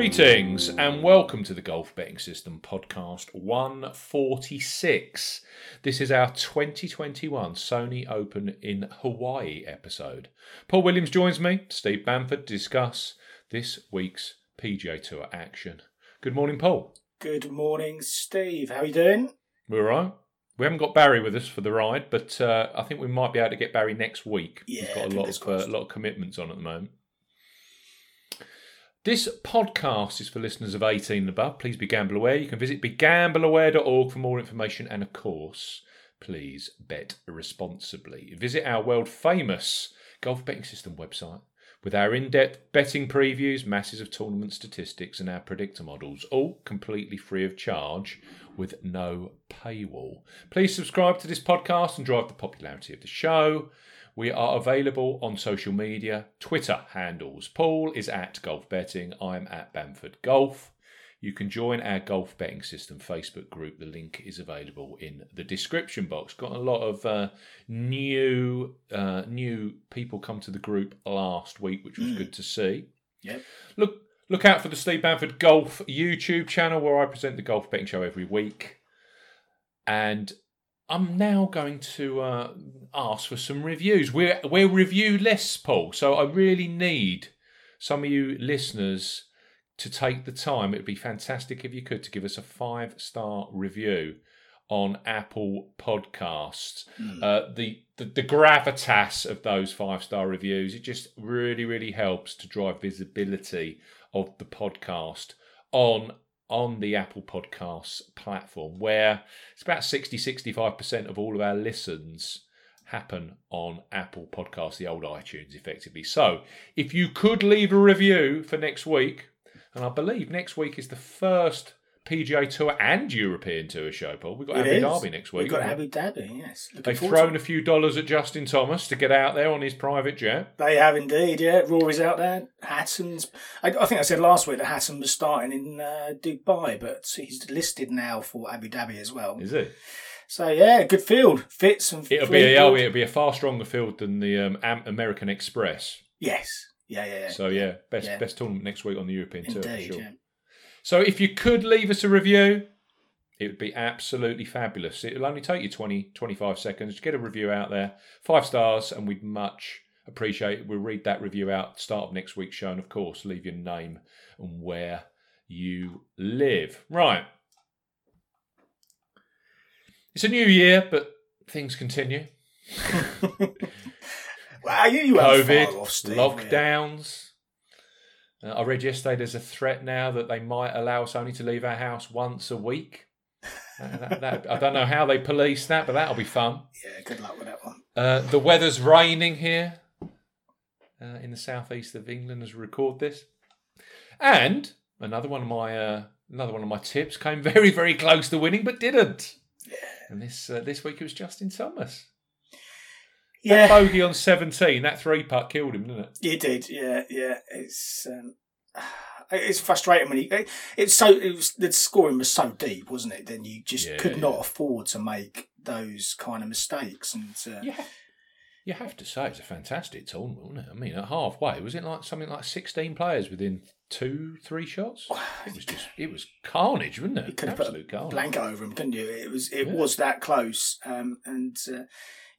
Greetings and welcome to the Golf Betting System podcast 146. This is our 2021 Sony Open in Hawaii episode. Paul Williams joins me, Steve Bamford, to discuss this week's PGA Tour action. Good morning, Paul. Good morning, Steve. How are you doing? We're all right. We haven't got Barry with us for the ride, but uh, I think we might be able to get Barry next week. Yeah, We've got a lot of uh, a lot of commitments on at the moment. This podcast is for listeners of 18 and above. Please be gamble aware. You can visit begambleaware.org for more information and, of course, please bet responsibly. Visit our world famous golf betting system website with our in depth betting previews, masses of tournament statistics, and our predictor models, all completely free of charge with no paywall. Please subscribe to this podcast and drive the popularity of the show. We are available on social media, Twitter handles. Paul is at Golf Betting. I'm at Bamford Golf. You can join our Golf Betting System Facebook group. The link is available in the description box. Got a lot of uh, new uh, new people come to the group last week, which was good to see. Yep. Look look out for the Steve Bamford Golf YouTube channel where I present the golf betting show every week. And I'm now going to uh, ask for some reviews. We're we're review less, Paul. So I really need some of you listeners to take the time. It'd be fantastic if you could to give us a five star review on Apple Podcasts. Uh, the, the the gravitas of those five star reviews it just really really helps to drive visibility of the podcast on on the Apple Podcasts platform where it's about 60 65% of all of our listens happen on Apple Podcasts the old iTunes effectively. So if you could leave a review for next week and I believe next week is the first PGA Tour and European Tour show Paul we've got It Abu is. Dhabi next week We've got? Abu Dhabi, yes. Looking They've thrown a few dollars at Justin Thomas to get out there on his private jet. They have indeed, yeah. Rory's out there. Hatton's. I, I think I said last week that Hatton was starting in uh, Dubai, but he's listed now for Abu Dhabi as well. Is it? So, yeah, good field. Fits and It'll be a, oh, it'll be a far stronger field than the um, American Express. Yes. Yeah, yeah, yeah. So yeah, best Yeah. best tournament next week on the European Tour for sure. yeah. So if you could leave us a review, it would be absolutely fabulous. It'll only take you 20, 25 seconds to get a review out there. Five stars, and we'd much appreciate it. We'll read that review out start of next week's show, and of course, leave your name and where you live. Right. It's a new year, but things continue. Wow, you, you COVID, off, Steve, were you? Uh, I read yesterday there's a threat now that they might allow us only to leave our house once a week. Uh, that- that- I don't know how they police that, but that'll be fun. Yeah, good luck with that one. Uh, the weather's raining here uh, in the southeast of England as we record this, and another one of my uh, another one of my tips came very very close to winning but didn't. Yeah. And this uh, this week it was Justin Thomas. Yeah. That Bogey on seventeen, that three putt killed him, didn't it? It did, yeah, yeah. It's um, it's frustrating when you. It, it's so it was the scoring was so deep, wasn't it? Then you just Yeah, could not yeah. afford to make those kind of mistakes. And uh, You have, you have to say it's a fantastic tournament, wasn't it? I mean, at halfway, was it like something like sixteen players within two, three shots? It was just, it was carnage, wasn't you it? could have put Absolute a carnage. blanket over him, couldn't you? It was it Yeah. was that close. Um, and uh,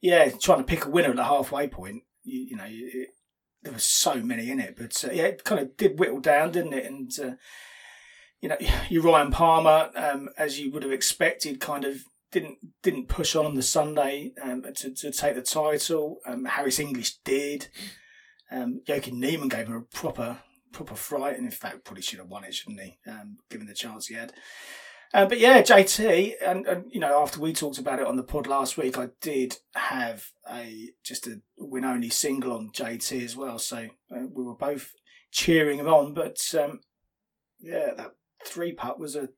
yeah, trying to pick a winner at the halfway point, you, you know, it, there were so many in it, but uh, yeah, it kind of did whittle down, didn't it? And uh, you know, you Ryan Palmer, um, as you would have expected, kind of didn't didn't push on on the Sunday um, to to take the title. Um, Harris English did. Um, Joaquin Niemann gave him a proper proper fright, and in fact, probably should have won it, shouldn't he? Um, given the chance he had. Uh, but yeah, JT, and, and you know, after we talked about it on the pod last week, I did have a just a win only single on JT as well. So uh, we were both cheering him on. But um, yeah, that three putt was a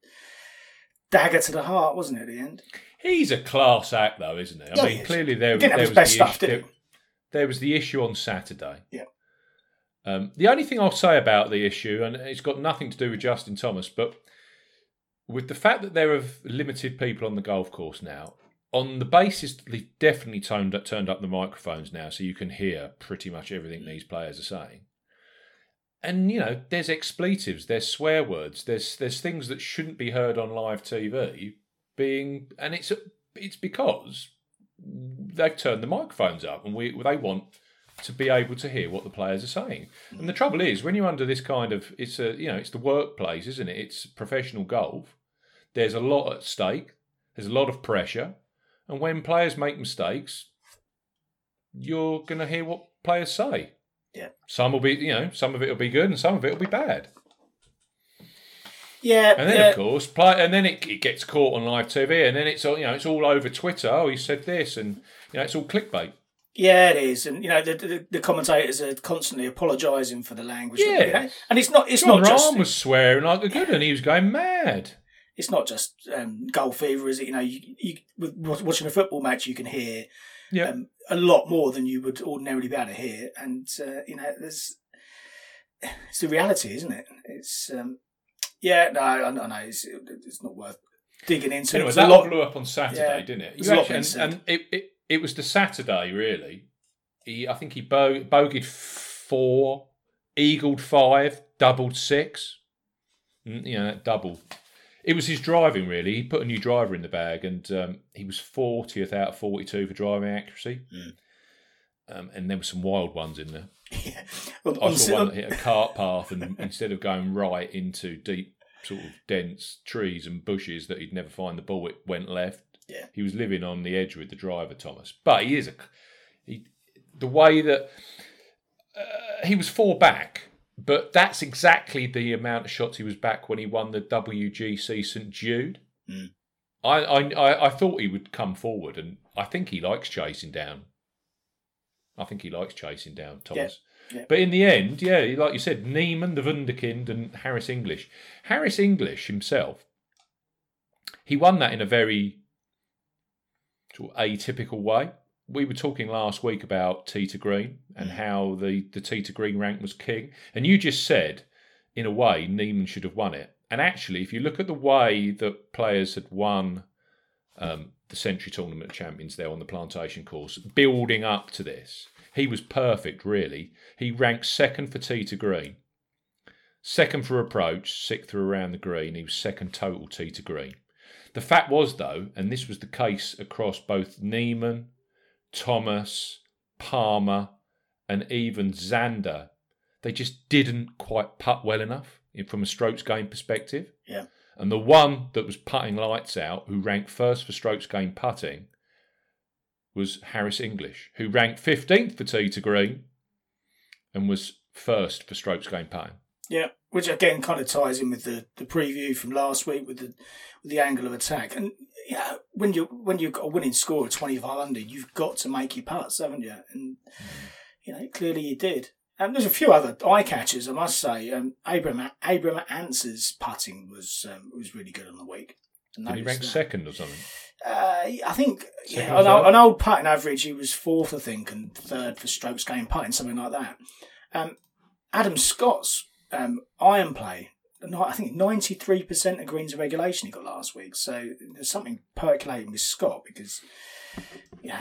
dagger to the heart, wasn't it? At the end, He's a class act, though, isn't he? I Yeah, mean, he clearly there, there was best the stuff, issue, did there, there was the issue on Saturday. Yeah. Um, the only thing I'll say about the issue, and it's got nothing to do with Justin Thomas, but with the fact that there are limited people on the golf course now, on the basis they've definitely toned up, turned up the microphones now, so you can hear pretty much everything these players are saying. And you know, there's expletives, there's swear words, there's there's things that shouldn't be heard on live TV being, and it's it's because they've turned the microphones up, and we they want to be able to hear what the players are saying. And the trouble is, when you're under this kind of, it's a you know, it's the workplace, isn't it? It's professional golf. There's a lot at stake. There's a lot of pressure, and when players make mistakes, you're going to hear what players say. Yeah. Some will be, you know, some of it will be good, and some of it will be bad. yeah, And then, yeah, of course, play, and then it, it gets caught on live TV, and then it's all, you know, it's all over Twitter. Oh, he said this, and you know, it's all clickbait. Yeah, it is, and you know the the, the commentators are constantly apologising for the language. Yeah. and it's not it's Jon not just Rahm was swearing like a good, and he was going mad. it's not just um, golf fever, is it? You know, you, you with watching a football match, you can hear Yeah. um, a lot more than you would ordinarily be able to hear, and uh, you know, there's it's the reality, isn't it? It's um, yeah, no, I, I know it's, it's not worth digging into. Anyway, that a lot. blew up on Saturday, Yeah. didn't it? There's You a lot actually- and, and it, it it was the Saturday really. He, I think he bo- bogeyed four, eagled five, doubled six. Mm, You know, that double. It was his driving really. He put a new driver in the bag, and um, he was fortieth out of forty-two for driving accuracy. Mm. Um, and there were some wild ones in there. on- I saw one that hit a cart path, and instead of going right into deep, sort of dense trees and bushes that he'd never find the ball, it went left. Yeah. he was living on the edge with the driver, Thomas. But he is a he, the way that uh, he was four back, but that's exactly the amount of shots he was back when he won the WGC St Jude. Mm. I, I I I thought he would come forward, and I think he likes chasing down. I think he likes chasing down Thomas. yeah. But in the end, yeah, like you said, Niemann, the Wunderkind, and Harris English. Harris English himself, he won that in a very atypical way. We were talking last week about tee to green and how the, the to Green rank was king. And you just said, in a way, Niemann should have won it. And actually, if you look at the way that players had won um, the Sentry Tournament Champions there on the plantation course, building up to this, he was perfect, really. He ranked second for tee to Green, second for approach, sixth for around the green. He was second total tee to Green. The fact was, though, and this was the case across both Niemann, Thomas, Palmer, and even Xander, they just didn't quite putt well enough from a strokes gained perspective. Yeah. And the one that was putting lights out, who ranked first for strokes gained putting, was Harris English, who ranked 15th for tee to green and was first for strokes gained putting. Yeah, which again kind of ties in with the, the preview from last week with the with the angle of attack. And yeah, when you when you've got a winning score of twenty five under, you've got to make your putts, haven't you? And you know, clearly you did. And there's a few other eye catchers, I must say. Um, Abram Abram Ancer's putting was um, was really good on the week. Did he noticed rank that. second or something? Uh, I think Second yeah, on, on old putting average, he was fourth, I think, and third for strokes gained putting, something like that. Um, Adam Scott's um, iron play, I think ninety three percent of greens regulation he got last week. So there's something percolating with Scott because you know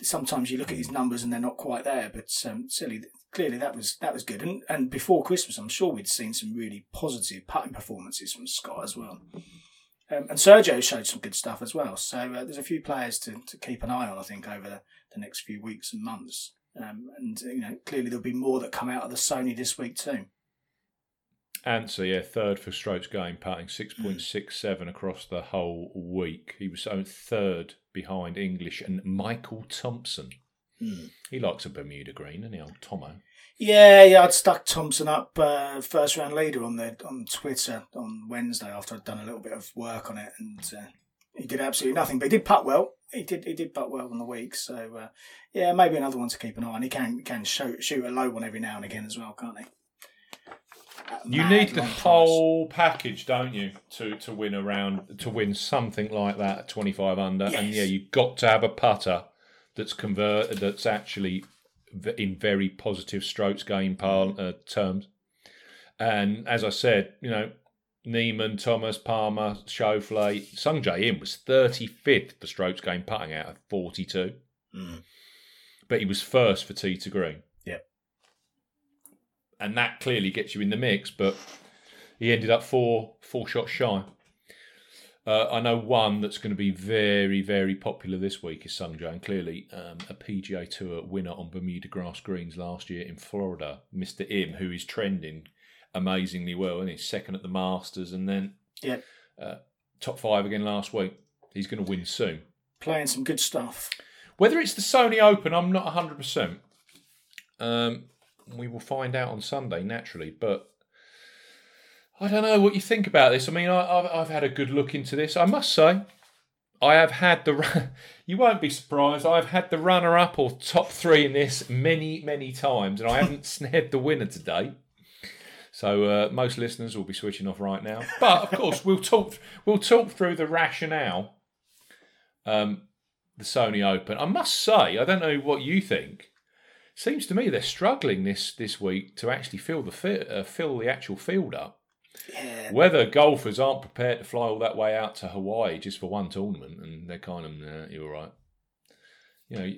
sometimes you look at his numbers and they're not quite there, but um, clearly that was that was good. And and before Christmas, I'm sure we'd seen some really positive putting performances from Scott as well. Um, and Sergio showed some good stuff as well. So uh, there's a few players to, to keep an eye on, I think, over the, the next few weeks and months. Um, and you know, clearly there'll be more that come out of the Sony this week too. Ancer, yeah, third for strokes gained putting, 6.67 across the whole week. He was third behind English and Michael Thompson. Hmm. He likes a Bermuda green, and old Tomo. Yeah, yeah, I'd stuck Thompson up uh, first round leader on the on Twitter on Wednesday after I'd done a little bit of work on it, and uh, he did absolutely nothing. But he did putt well. He did he did putt well on the week. So uh, yeah, maybe another one to keep an eye on. He can can shoot shoot a low one every now and again as well, can't he? You need the whole package, don't you, to to win around to win something like that at twenty five under. And yeah, you've got to have a putter that's convert that's actually in very positive strokes gained par, uh, terms. And as I said, you know, Niemann, Thomas, Palmer, Schauffele, Sungjae Im was thirty fifth for strokes gained putting out of forty two, Mm. but he was first for tee to green. And that clearly gets you in the mix. But he ended up four four shots shy. Uh, I know one that's going to be very very popular this week is Sung Jae, and clearly um, a PGA Tour winner on Bermuda grass greens last year in Florida, Mister Im, who is trending amazingly well, and he's second at the Masters, and then Yeah. uh, top five again last week. He's going to win soon. Playing some good stuff. Whether it's the Sony Open, I'm not 100%. Um, we will find out on Sunday, naturally. But I don't know what you think about this. I mean, I, I've, I've had a good look into this. I must say, I have had the. You won't be surprised. I've had the runner up or top three in this many, many times, and I haven't snared the winner today. So uh, most listeners will be switching off right now. But of course, we'll talk. We'll talk through the rationale. Um, the Sony Open. I must say, I don't know what you think. Seems to me they're struggling this this week to actually fill the fi- uh, fill the actual field up. Yeah. Whether golfers aren't prepared to fly all that way out to Hawaii just for one tournament, and they're kind of, nah, you're right. You know,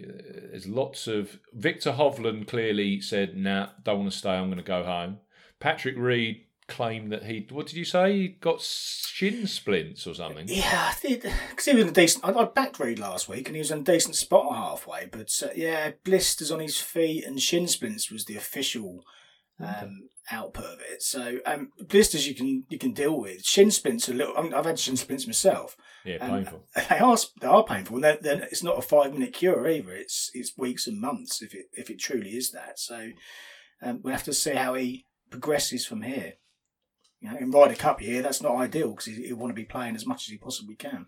there's lots of Viktor Hovland clearly said, "Nah, don't want to stay. I'm going to go home." Patrick Reed claimed that he, what did you say? He got shin splints or something. Yeah, because he was in a decent. I, I backed Reed last week, and he was in a decent spot halfway. But uh, yeah, blisters on his feet and shin splints was the official um, output of it. So um, blisters you can you can deal with. Shin splints are a little. I mean, I've had shin splints myself. Yeah, Um, painful. They are they are painful. And they're, they're, it's not a five minute cure either. It's it's weeks and months if it if it truly is that. So um, we'll have to see how he progresses from here. You know, in Ryder Cup year, that's not ideal because he, he'll want to be playing as much as he possibly can.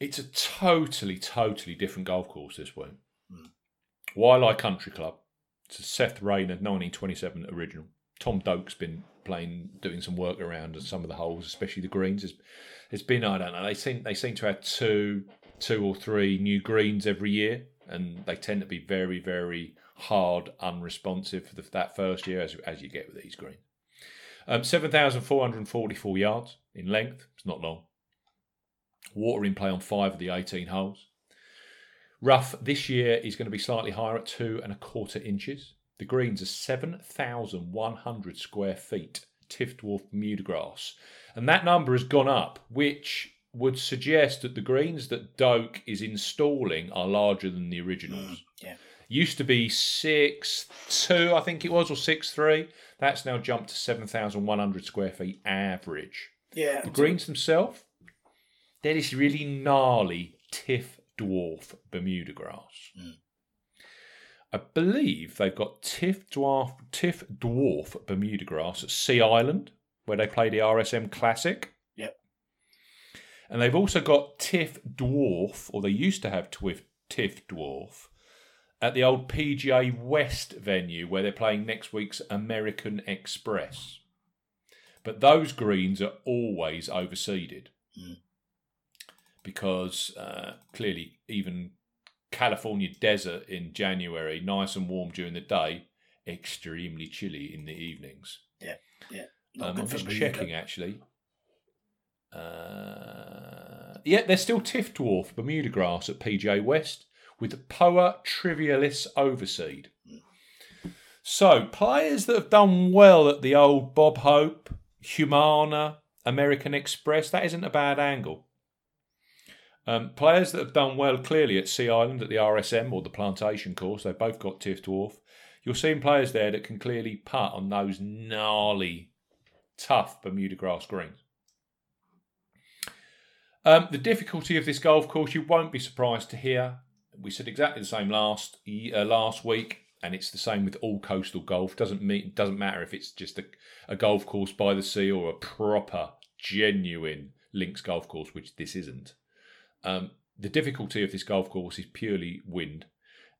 It's a totally, totally different golf course this week. Mm. Waialae Country Club. It's a Seth Rayner 1927 original. Tom Doak's been playing, doing some work around some of the holes, especially the greens. It's, it's been, I don't know, they seem they seem to have two, two or three new greens every year, and they tend to be very, very hard, unresponsive for the, that first year, as as you get with these greens. Um, 7,444 yards in length. It's not long. Water in play on five of the 18 holes. Rough this year is going to be slightly higher at two and a quarter inches. The greens are 7,100 square feet, Tiff Dwarf Bermuda grass. And that number has gone up, which would suggest that the greens that Doak is installing are larger than the originals. Yeah. Used to be six two, I think it was, or six three. That's now jumped to seven thousand one hundred square feet average. Yeah. The greens themselves, they're this really gnarly Tiff Dwarf Bermuda grass. Mm. I believe they've got Tiff Dwarf Tiff Dwarf Bermuda grass at Sea Island, where they play the RSM Classic. Yep. And they've also got Tiff Dwarf, or they used to have Twiff, Tiff Dwarf, at the old PGA West venue where they're playing next week's American Express. But those greens are always overseeded Mm. because uh, clearly, even California desert in January, nice and warm during the day, extremely chilly in the evenings. Yeah, Um, I'm just checking actually. Uh, yeah, there's still Tiff Dwarf Bermuda grass at PGA West with Poa trivialis overseed. So players that have done well at the old Bob Hope, Humana, American Express, that isn't a bad angle. Um, players that have done well clearly at Sea Island at the RSM or the Plantation course, they've both got Tiff Dwarf. You're seeing players there that can clearly putt on those gnarly, tough Bermuda grass greens. Um, the difficulty of this golf course, you won't be surprised to hear. We said exactly the same last uh, last week, and it's the same with all coastal golf. Doesn't mean doesn't matter if it's just a, a golf course by the sea or a proper, genuine links golf course, which this isn't. Um, the difficulty of this golf course is purely wind,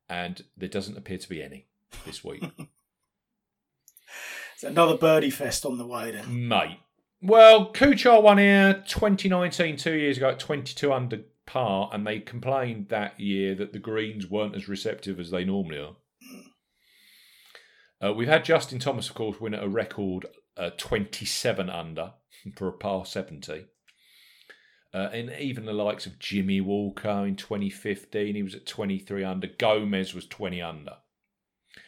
and there doesn't appear to be any this week. It's another birdie fest on the way then. Mate. Well, Kuchar won here 2019, two years ago at 22 under and they complained that year that the greens weren't as receptive as they normally are. Uh, we've had Justin Thomas, of course, win at a record uh, 27 under for a par 70. Uh, and even the likes of Jimmy Walker in 2015, he was at 23 under. Gomez was 20 under.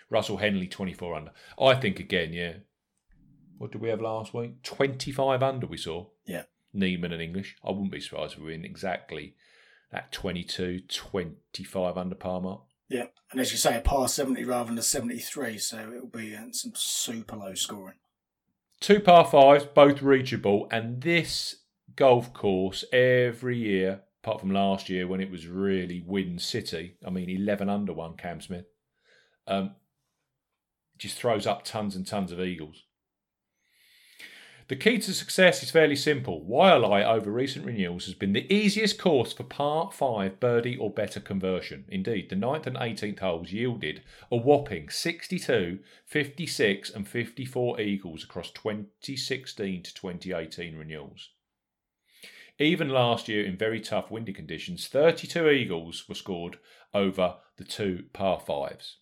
Russell Henley 24 under. I think again, yeah. What did we have last week? 25 under we saw. Yeah. Niemann and English. I wouldn't be surprised if we were in exactly that 22, 25 under par mark. Yeah, and as you say, a par 70 rather than a 73, so it'll be uh, some super low scoring. Two par fives, both reachable, and this golf course every year, apart from last year when it was really Wind City. I mean, 11 under one, Cam Smith. Um, just throws up tons and tons of eagles. The key to success is fairly simple. Waialae over recent renewals has been the easiest course for par 5 birdie or better conversion. Indeed, the 9th and 18th holes yielded a whopping 62, 56, and 54 eagles across 2016 to 2018 renewals. Even last year, in very tough windy conditions, 32 eagles were scored over the two par 5s.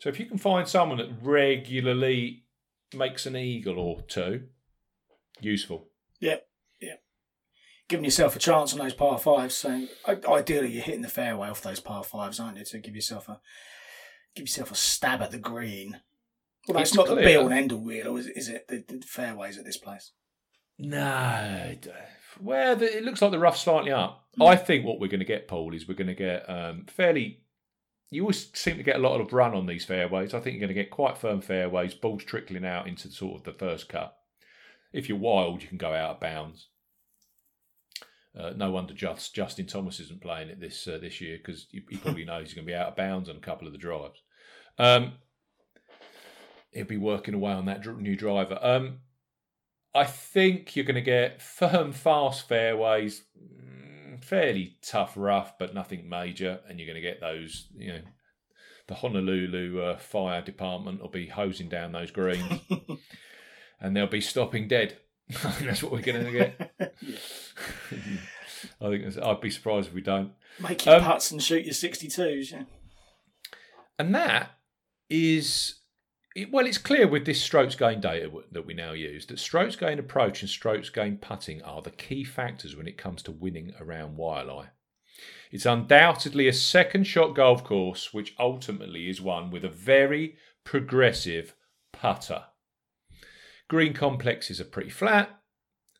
So if you can find someone that regularly makes an eagle or two, useful. Yeah, yeah. Giving yourself a chance on those par fives. So ideally, you're hitting the fairway off those par fives, aren't you? To give yourself a give yourself a stab at the green. Well, that's not the clear. be all and end all, really, is it? Is it the, the fairways at this place? No. d- Well, it looks like the rough's slightly up. I think what we're going to get, Paul, is we're going to get um, fairly. You always seem to get a lot of run on these fairways. I think you're going to get quite firm fairways, balls trickling out into sort of the first cut. If you're wild, you can go out of bounds. Uh, no wonder just Justin Thomas isn't playing it this uh, this year because he, he probably knows he's going to be out of bounds on a couple of the drives. Um, he'll be working away on that new driver. Um, I think you're going to get firm, fast fairways, fairly tough rough, but nothing major, and you're going to get those. You know, the Honolulu uh, fire department will be hosing down those greens, and they'll be stopping dead. That's what we're going to get. I think I'd be surprised if we don't. Make your Um, putts and shoot your 62s. Yeah. And that is, well, it's clear with this strokes gain data that we now use that strokes gain approach and strokes gain putting are the key factors when it comes to winning around Waialae. It's undoubtedly a second shot golf course, which ultimately is one with a very progressive putter. Green complexes are pretty flat,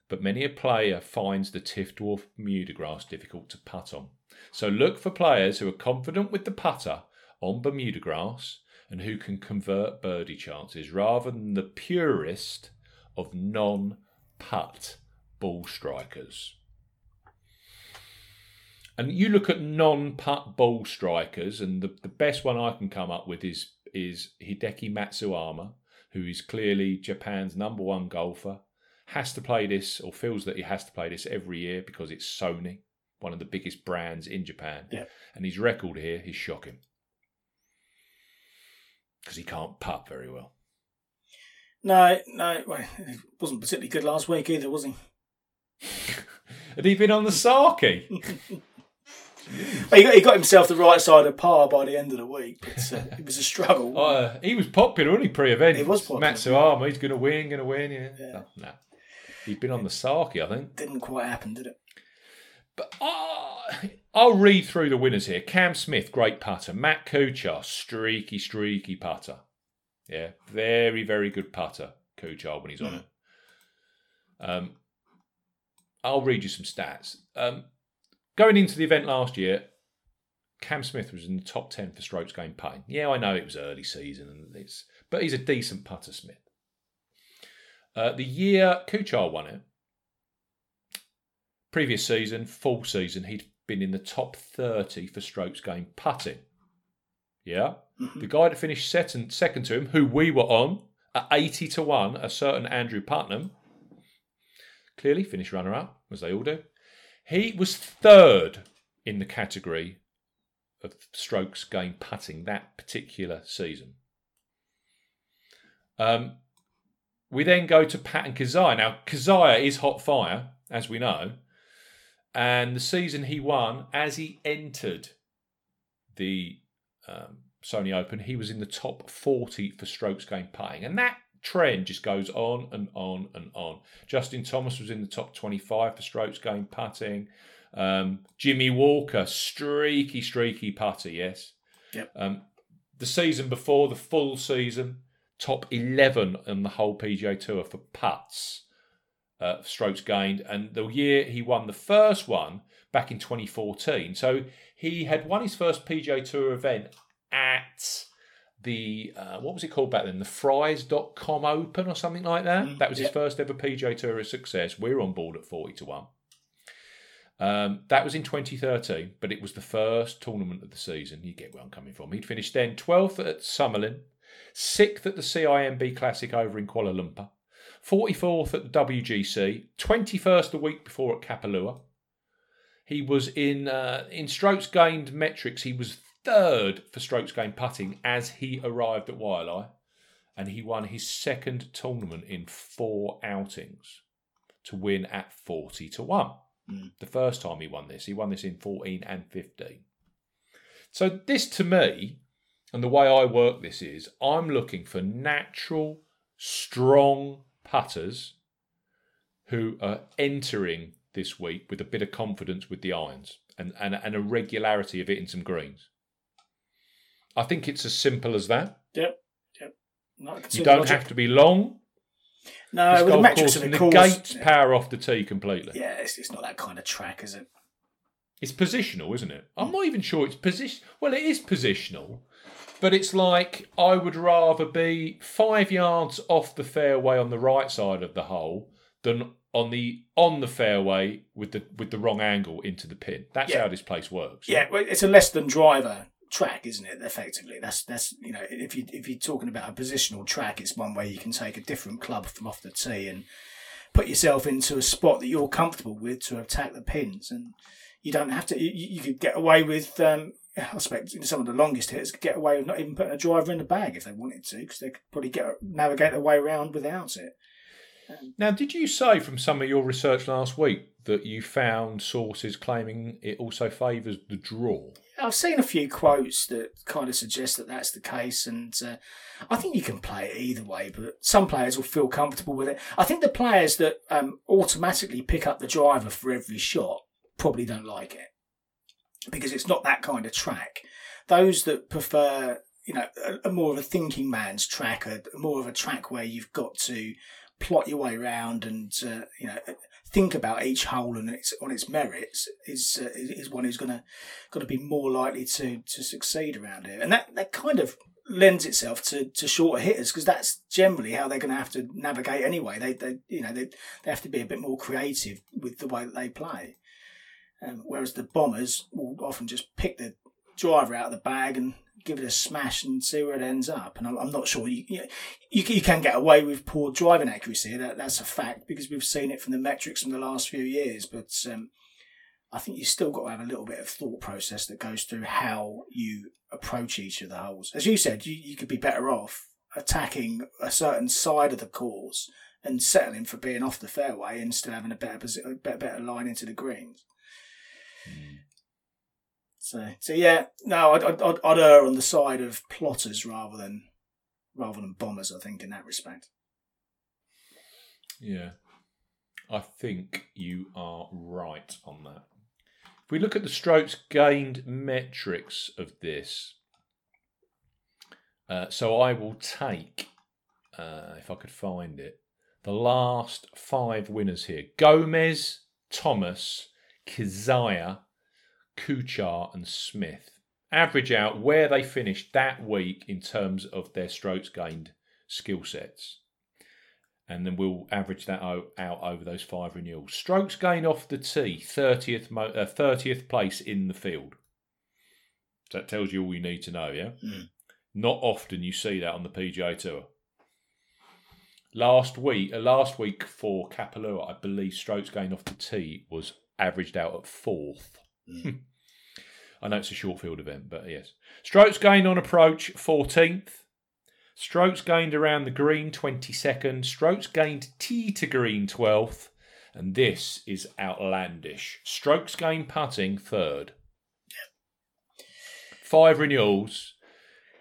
but many a player finds the Tiff Dwarf Bermuda grass difficult to putt on. So look for players who are confident with the putter on Bermuda grass and who can convert birdie chances rather than the purist of non putt ball strikers. And you look at non putt ball strikers, and the, the best one I can come up with is is Hideki Matsuyama, who is clearly Japan's number one golfer. Has to play this, or feels that he has to play this every year because it's Sony, one of the biggest brands in Japan. Yeah. And his record here is shocking because he can't putt very well. No, no, well, he wasn't particularly good last week either, was he? Had he been on the Saki? He got, he got himself the right side of par by the end of the week, but uh, it was a struggle. Uh, he was popular, wasn't he, pre-event? He was popular. Matsuyama, he's going to win, going to win. Yeah. Yeah. No, no. He's been on the Saki, I think. Didn't quite happen, did it? But uh, I'll read through the winners here. Cam Smith, great putter. Matt Kuchar, streaky, streaky putter. Yeah, very, very good putter, Kuchar, when he's on it. Um, I'll read you some stats. Um, going into the event last year, Cam Smith was in the top 10 for strokes gained putting. Yeah, I know it was early season, and it's, but he's a decent putter, Smith. Uh, the year Kuchar won it, previous season, full season, he'd been in the top 30 for strokes gained putting. Yeah. The guy that finished second, second to him, who we were on at 80 to 1, a certain Andrew Putnam, clearly finished runner up, as they all do. He was third in the category of strokes gained putting that particular season. Um, we then go to Patton Kizzire. Now, Kizzire is hot fire, as we know. And the season he won, as he entered the um, Sony Open, he was in the top 40 for strokes gained putting. And that trend just goes on and on and on. Justin Thomas was in the top 25 for strokes gained putting. Um, Jimmy Walker, streaky, streaky putter, yes. Yep. Um, the season before, the full season, top 11 on the whole PGA Tour for putts, uh, strokes gained. And the year he won the first one back in 2014. So he had won his first PGA Tour event at the, uh, what was it called back then? The Frys.com Open or something like that. Mm, that was his first ever PGA Tour success. We're on board at 40 to 1. Um, that was in 2013, but it was the first tournament of the season. You get where I'm coming from. He'd finished then 12th at Summerlin, 6th at the CIMB Classic over in Kuala Lumpur, 44th at the WGC, 21st the week before at Kapalua. He was in uh, in strokes gained metrics. He was third for strokes gained putting as he arrived at Waialae, and he won his second tournament in four outings to win at 40 to 1 the first time he won this. He won this in 14 and 15. So, this to me, and the way I work this is, I'm looking for natural, strong putters who are entering this week with a bit of confidence with the irons and, and, and a regularity of hitting some greens. I think it's as simple as that. Yep. Yep. No, I can see You don't logic. have to be long. No, This with the golf metrics course of the course. negates power off the tee completely. Yeah, it's, it's not that kind of track, is it? It's positional, isn't it? I'm not even sure it's position. Well, it is positional, but it's like I would rather be five yards off the fairway on the right side of the hole than on the on the fairway with the with the wrong angle into the pin. That's Yeah. how this place works. Yeah, well, it's a less than driver track, isn't it? Effectively, that's that's you know, if you if you're talking about a positional track, it's one where you can take a different club from off the tee and put yourself into a spot that you're comfortable with to attack the pins, and you don't have to. You, you could get away with. Um, I expect some of the longest hitters could get away with not even putting a driver in the bag if they wanted to, because they could probably get navigate their way around without it. Now, did you say from some of your research last week that you found sources claiming it also favours the draw? I've seen a few quotes that kind of suggest that that's the case, and uh, I think you can play it either way. But some players will feel comfortable with it. I think the players that um, automatically pick up the driver for every shot probably don't like it because it's not that kind of track. Those that prefer, you know, a, a more of a thinking man's track, a, more of a track where you've got to plot your way around and uh, you know think about each hole and its on its merits is uh, is one who's going to going to be more likely to to succeed around here, and that that kind of lends itself to, to shorter hitters because that's generally how they're going to have to navigate anyway. They they you know they they have to be a bit more creative with the way that they play, um, whereas the bombers will often just pick the driver out of the bag and give it a smash and see where it ends up. And I'm, I'm not sure you, you you can- get away with poor driving accuracy. That that's a fact because we've seen it from the metrics from the last few years. But um, I think you still got to have a little bit of thought process that goes through how you approach each of the holes. As you said, you, you could be better off attacking a certain side of the course and settling for being off the fairway and still having a better better, better line into the greens. So, so yeah, no, I'd, I'd, I'd I'd err on the side of plotters rather than rather than bombers. I think in that respect. Yeah. I think you are right on that. If we look at the strokes gained metrics of this, uh, so I will take, uh, if I could find it, the last five winners here Gomez, Thomas, Kizzire, Kuchar, and Smith. Average out where they finished that week in terms of their strokes gained skill sets and then we'll average that out over those five renewals. Strokes gained off the tee, thirtieth mo- uh, thirtieth place in the field. So that tells you all you need to know. Yeah, Mm. not often you see that on the PGA Tour. Last week, uh, last week for Kapalua, I believe strokes gained off the tee was averaged out at fourth. I know it's a short field event, but yes. Strokes gained on approach, 14th. Strokes gained around the green 22nd. Strokes gained tee to green 12th. And this is outlandish. Strokes gained putting third. Five renewals.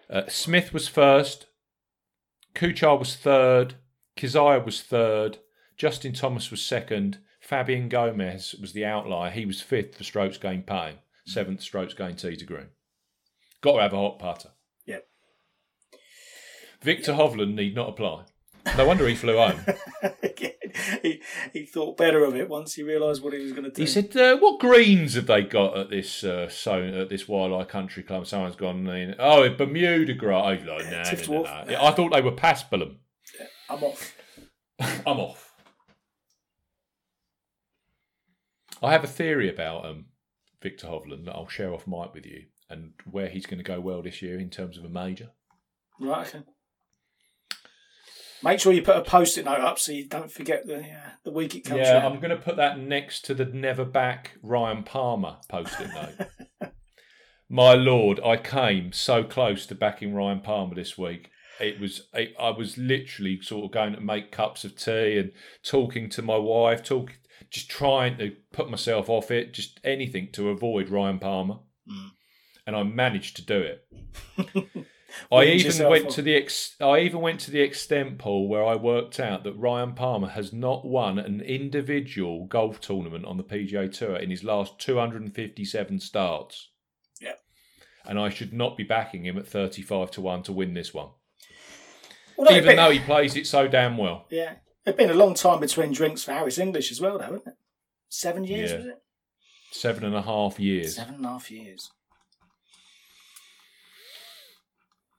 Uh, Smith was first. Kuchar was third. Kizzire was third. Justin Thomas was second. Fabian Gomez was the outlier. He was fifth for strokes gained putting. Seventh strokes gained tee to green. Got to have a hot putter. Yep. Viktor Hovland need not apply. No wonder he flew home. he, he thought better of it once he realised what he was going to do. He said, uh, "What greens have they got at this uh, so at this Waialae Country Club?" Someone's gone. In, oh, Bermuda grass. Oh, like, nah, nah, nah, nah. I thought they were Paspalum. I'm off. I'm off. I have a theory about um, Viktor Hovland that I'll share off mic with you and where he's going to go well this year in terms of a major. Right, okay. Make sure you put a post-it note up so you don't forget the uh, the week it comes yeah. I'm going to put that next to the never back Ryan Palmer post-it note. My lord, I came so close to backing Ryan Palmer this week. It was it, I was literally sort of going to make cups of tea and talking to my wife, talking, just trying to put myself off it, just anything to avoid Ryan Palmer, Mm. and I managed to do it. I even went off. to the ex- I even went to the extent, Paul, where I worked out that Ryan Palmer has not won an individual golf tournament on the PGA Tour in his last 257 starts. Yeah. And I should not be backing him at 35 to 1 to win this one. Well, even it'd though he plays it so damn well. yeah, it's been a long time between drinks for Harris English as well, though, hasn't it? Seven years Yeah. was it? Seven and a half years. Seven and a half years.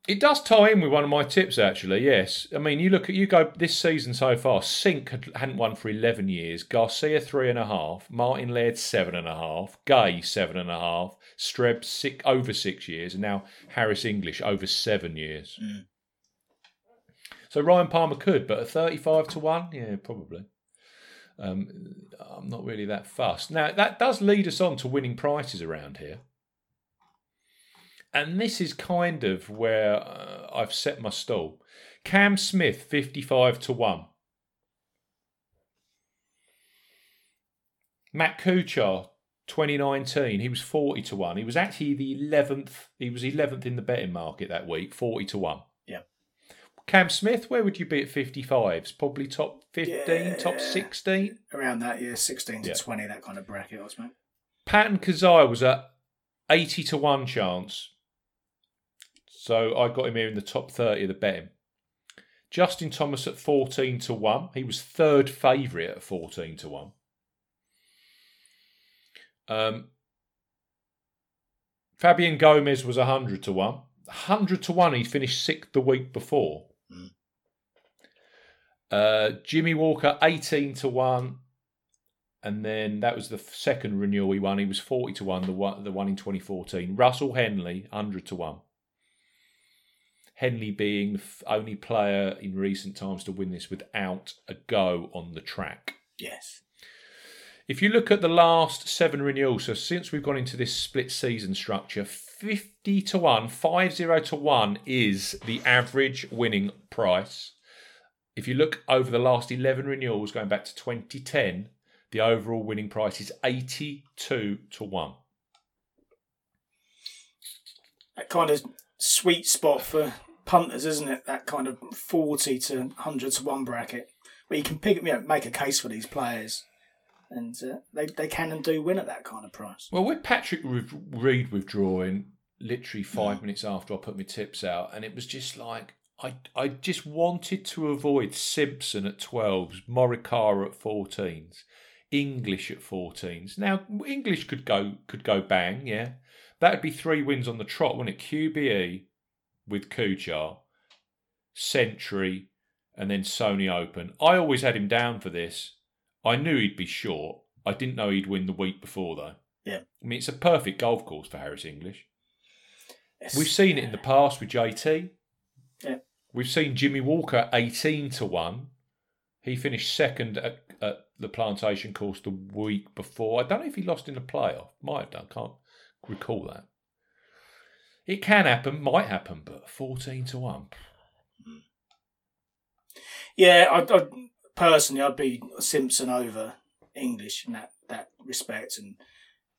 It does tie in with one of my tips, actually. Yes, I mean, you look at you go this season so far. Cink had, hadn't won for eleven years. Garcia three and a half. Martin Laird seven and a half. Gay seven and a half. Streb six over six years, and now Harris English over seven years. Mm. So Ryan Palmer could, but at thirty-five to one, yeah, probably. Um, I'm not really that fussed. Now that does lead us on to winning prices around here. And this is kind of where uh, I've set my stall. Cam Smith, 55 to 1. Matt Kuchar, 2019, he was 40 to 1. He was actually the 11th, he was 11th in the betting market that week, 40 to 1. Yeah. Cam Smith, where would you be at 55s? Probably top 15, top 16? Around that year, 16 to Yeah. 20, that kind of bracket, I suppose. Patton Kizzire was at 80 to 1 chance. So I got him here in the top 30 of the betting. Justin Thomas at 14 to 1. He was third favourite at 14 to 1. Um, Fabian Gomez was 100 to 1. 100 to 1, he finished sixth the week before. Mm. Uh, Jimmy Walker, 18 to 1. And then that was the second renewal he won. He was 40 to 1, the one, the one in 2014. Russell Henley, 100 to 1. Henley being the only player in recent times to win this without a go on the track. Yes. If you look at the last seven renewals, so since we've gone into this split season structure, 50 to 1, 50 to 1 is the average winning price. If you look over the last 11 renewals going back to 2010, the overall winning price is 82 to 1. That kind of sweet spot for punters, isn't it? That kind of 40 to 100 to 1 bracket where you can pick, you know, make a case for these players. And uh, they, they can and do win at that kind of price. Well, with Patrick Re- Reed withdrawing literally five minutes after I put my tips out, and it was just like I I just wanted to avoid Simpson at twelves, Morikawa at fourteens, English at fourteens. Now English could go could go bang, yeah. That'd be three wins on the trot, wouldn't it? QBE with Kuchar, Sentry, and then Sony Open. I always had him down for this. I knew he'd be short. I didn't know he'd win the week before though. Yeah. I mean, it's a perfect golf course for Harris English. Yes. We've seen it in the past with JT. Yeah. We've seen Jimmy Walker 18 to 1. He finished second at, at the plantation course the week before. I don't know if he lost in the playoff. Might have done. Can't recall that. It can happen, might happen, but 14 to 1. Yeah, I, I personally, I'd be Simpson over English in that that respect. And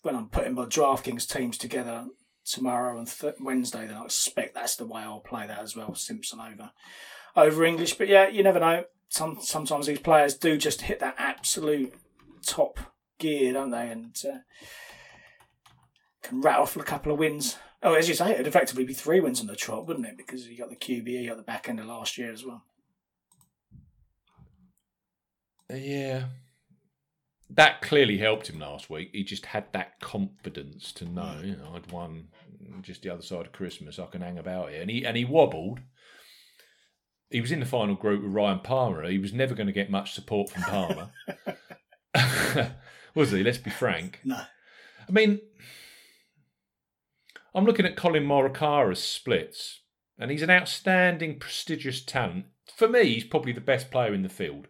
when I'm putting my DraftKings teams together tomorrow and th- Wednesday, then I expect that's the way I'll play that as well. Simpson over over English, but yeah, you never know. Some sometimes these players do just hit that absolute top gear, don't they? And uh, can rattle off a couple of wins. Oh, as you say, it'd effectively be three wins on the trot, wouldn't it? Because you got the QBE got the back end of last year as well. Yeah. That clearly helped him last week. He just had that confidence to know, you know, I'd won just the other side of Christmas. I can hang about here. And he and he wobbled. He was in the final group with Ryan Palmer. He was never going to get much support from Palmer. was he? Let's be frank. No. I mean, I'm looking at Collin Morikawa's splits, and he's an outstanding, prestigious talent. For me, he's probably the best player in the field.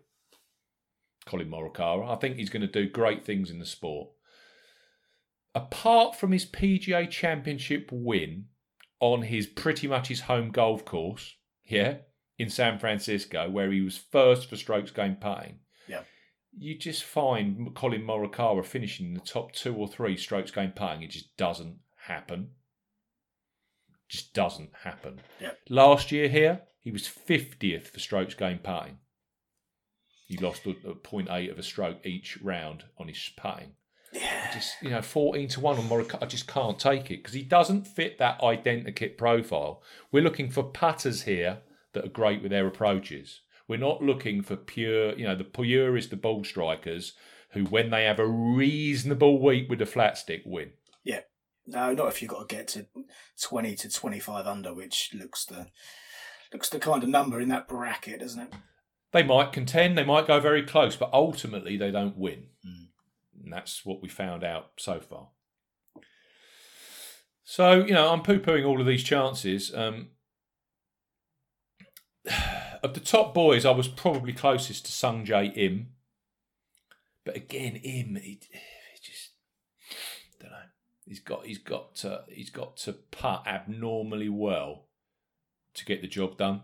Collin Morikawa. I think he's going to do great things in the sport. Apart from his PGA Championship win on his pretty much his home golf course, yeah, in San Francisco, where he was first for strokes gained putting. Yeah. You just find Collin Morikawa finishing in the top two or three strokes gained putting. It just doesn't happen. Just doesn't happen. Yeah. Last year here, he was 50th for strokes gained putting. He lost a, a 0.8 of a stroke each round on his putting. Yeah. Just you know, fourteen to one on Morikawa. I just can't take it because he doesn't fit that identikit profile. We're looking for putters here that are great with their approaches. We're not looking for pure, you know, the purest, the ball strikers who, when they have a reasonable week with the flat stick, win. Yeah. No, not if you've got to get to twenty to twenty five under, which looks the looks the kind of number in that bracket, doesn't it? They might contend, they might go very close, but ultimately they don't win. Mm. And that's what we found out so far. So, you know, I'm poo pooing all of these chances. Um, of the top boys, I was probably closest to Sungjae Im. But again, Im, he, he just don't know. He's got he's got to he's got to putt abnormally well to get the job done.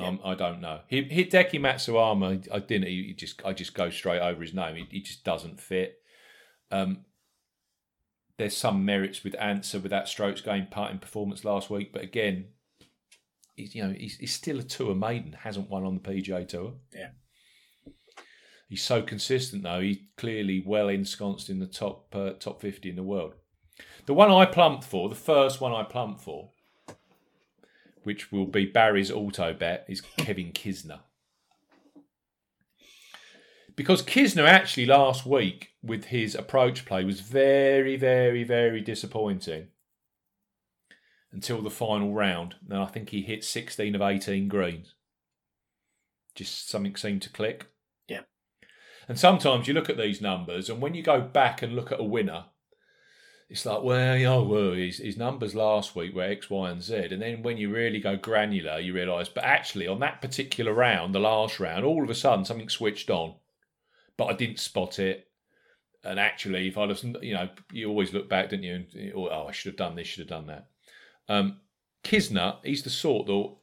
I'm, I don't know. He, Hideki Matsuyama, I didn't. He just I just go straight over his name. He, he just doesn't fit. Um, there's some merits with Ancer with that strokes gained putting performance last week, but again, he's you know he's, he's still a tour maiden. Hasn't won on the PGA Tour. Yeah. He's so consistent though. He's clearly well ensconced in the top uh, top fifty in the world. The one I plumped for, the first one I plumped for, which will be Barry's auto bet, is Kevin Kisner. Because Kisner actually last week with his approach play was very, very, very disappointing until the final round. Now I think he hit 16 of 18 greens. Just something seemed to click. Yeah. And sometimes you look at these numbers, and when you go back and look at a winner, it's like, well, you know, well, his, his numbers last week were X, Y, and Z. And then when you really go granular, you realise, but actually, on that particular round, the last round, all of a sudden something switched on, but I didn't spot it. And actually, if I'd have, you know, you always look back, don't you? And, oh, I should have done this, should have done that. Um, Kisner, he's the sort that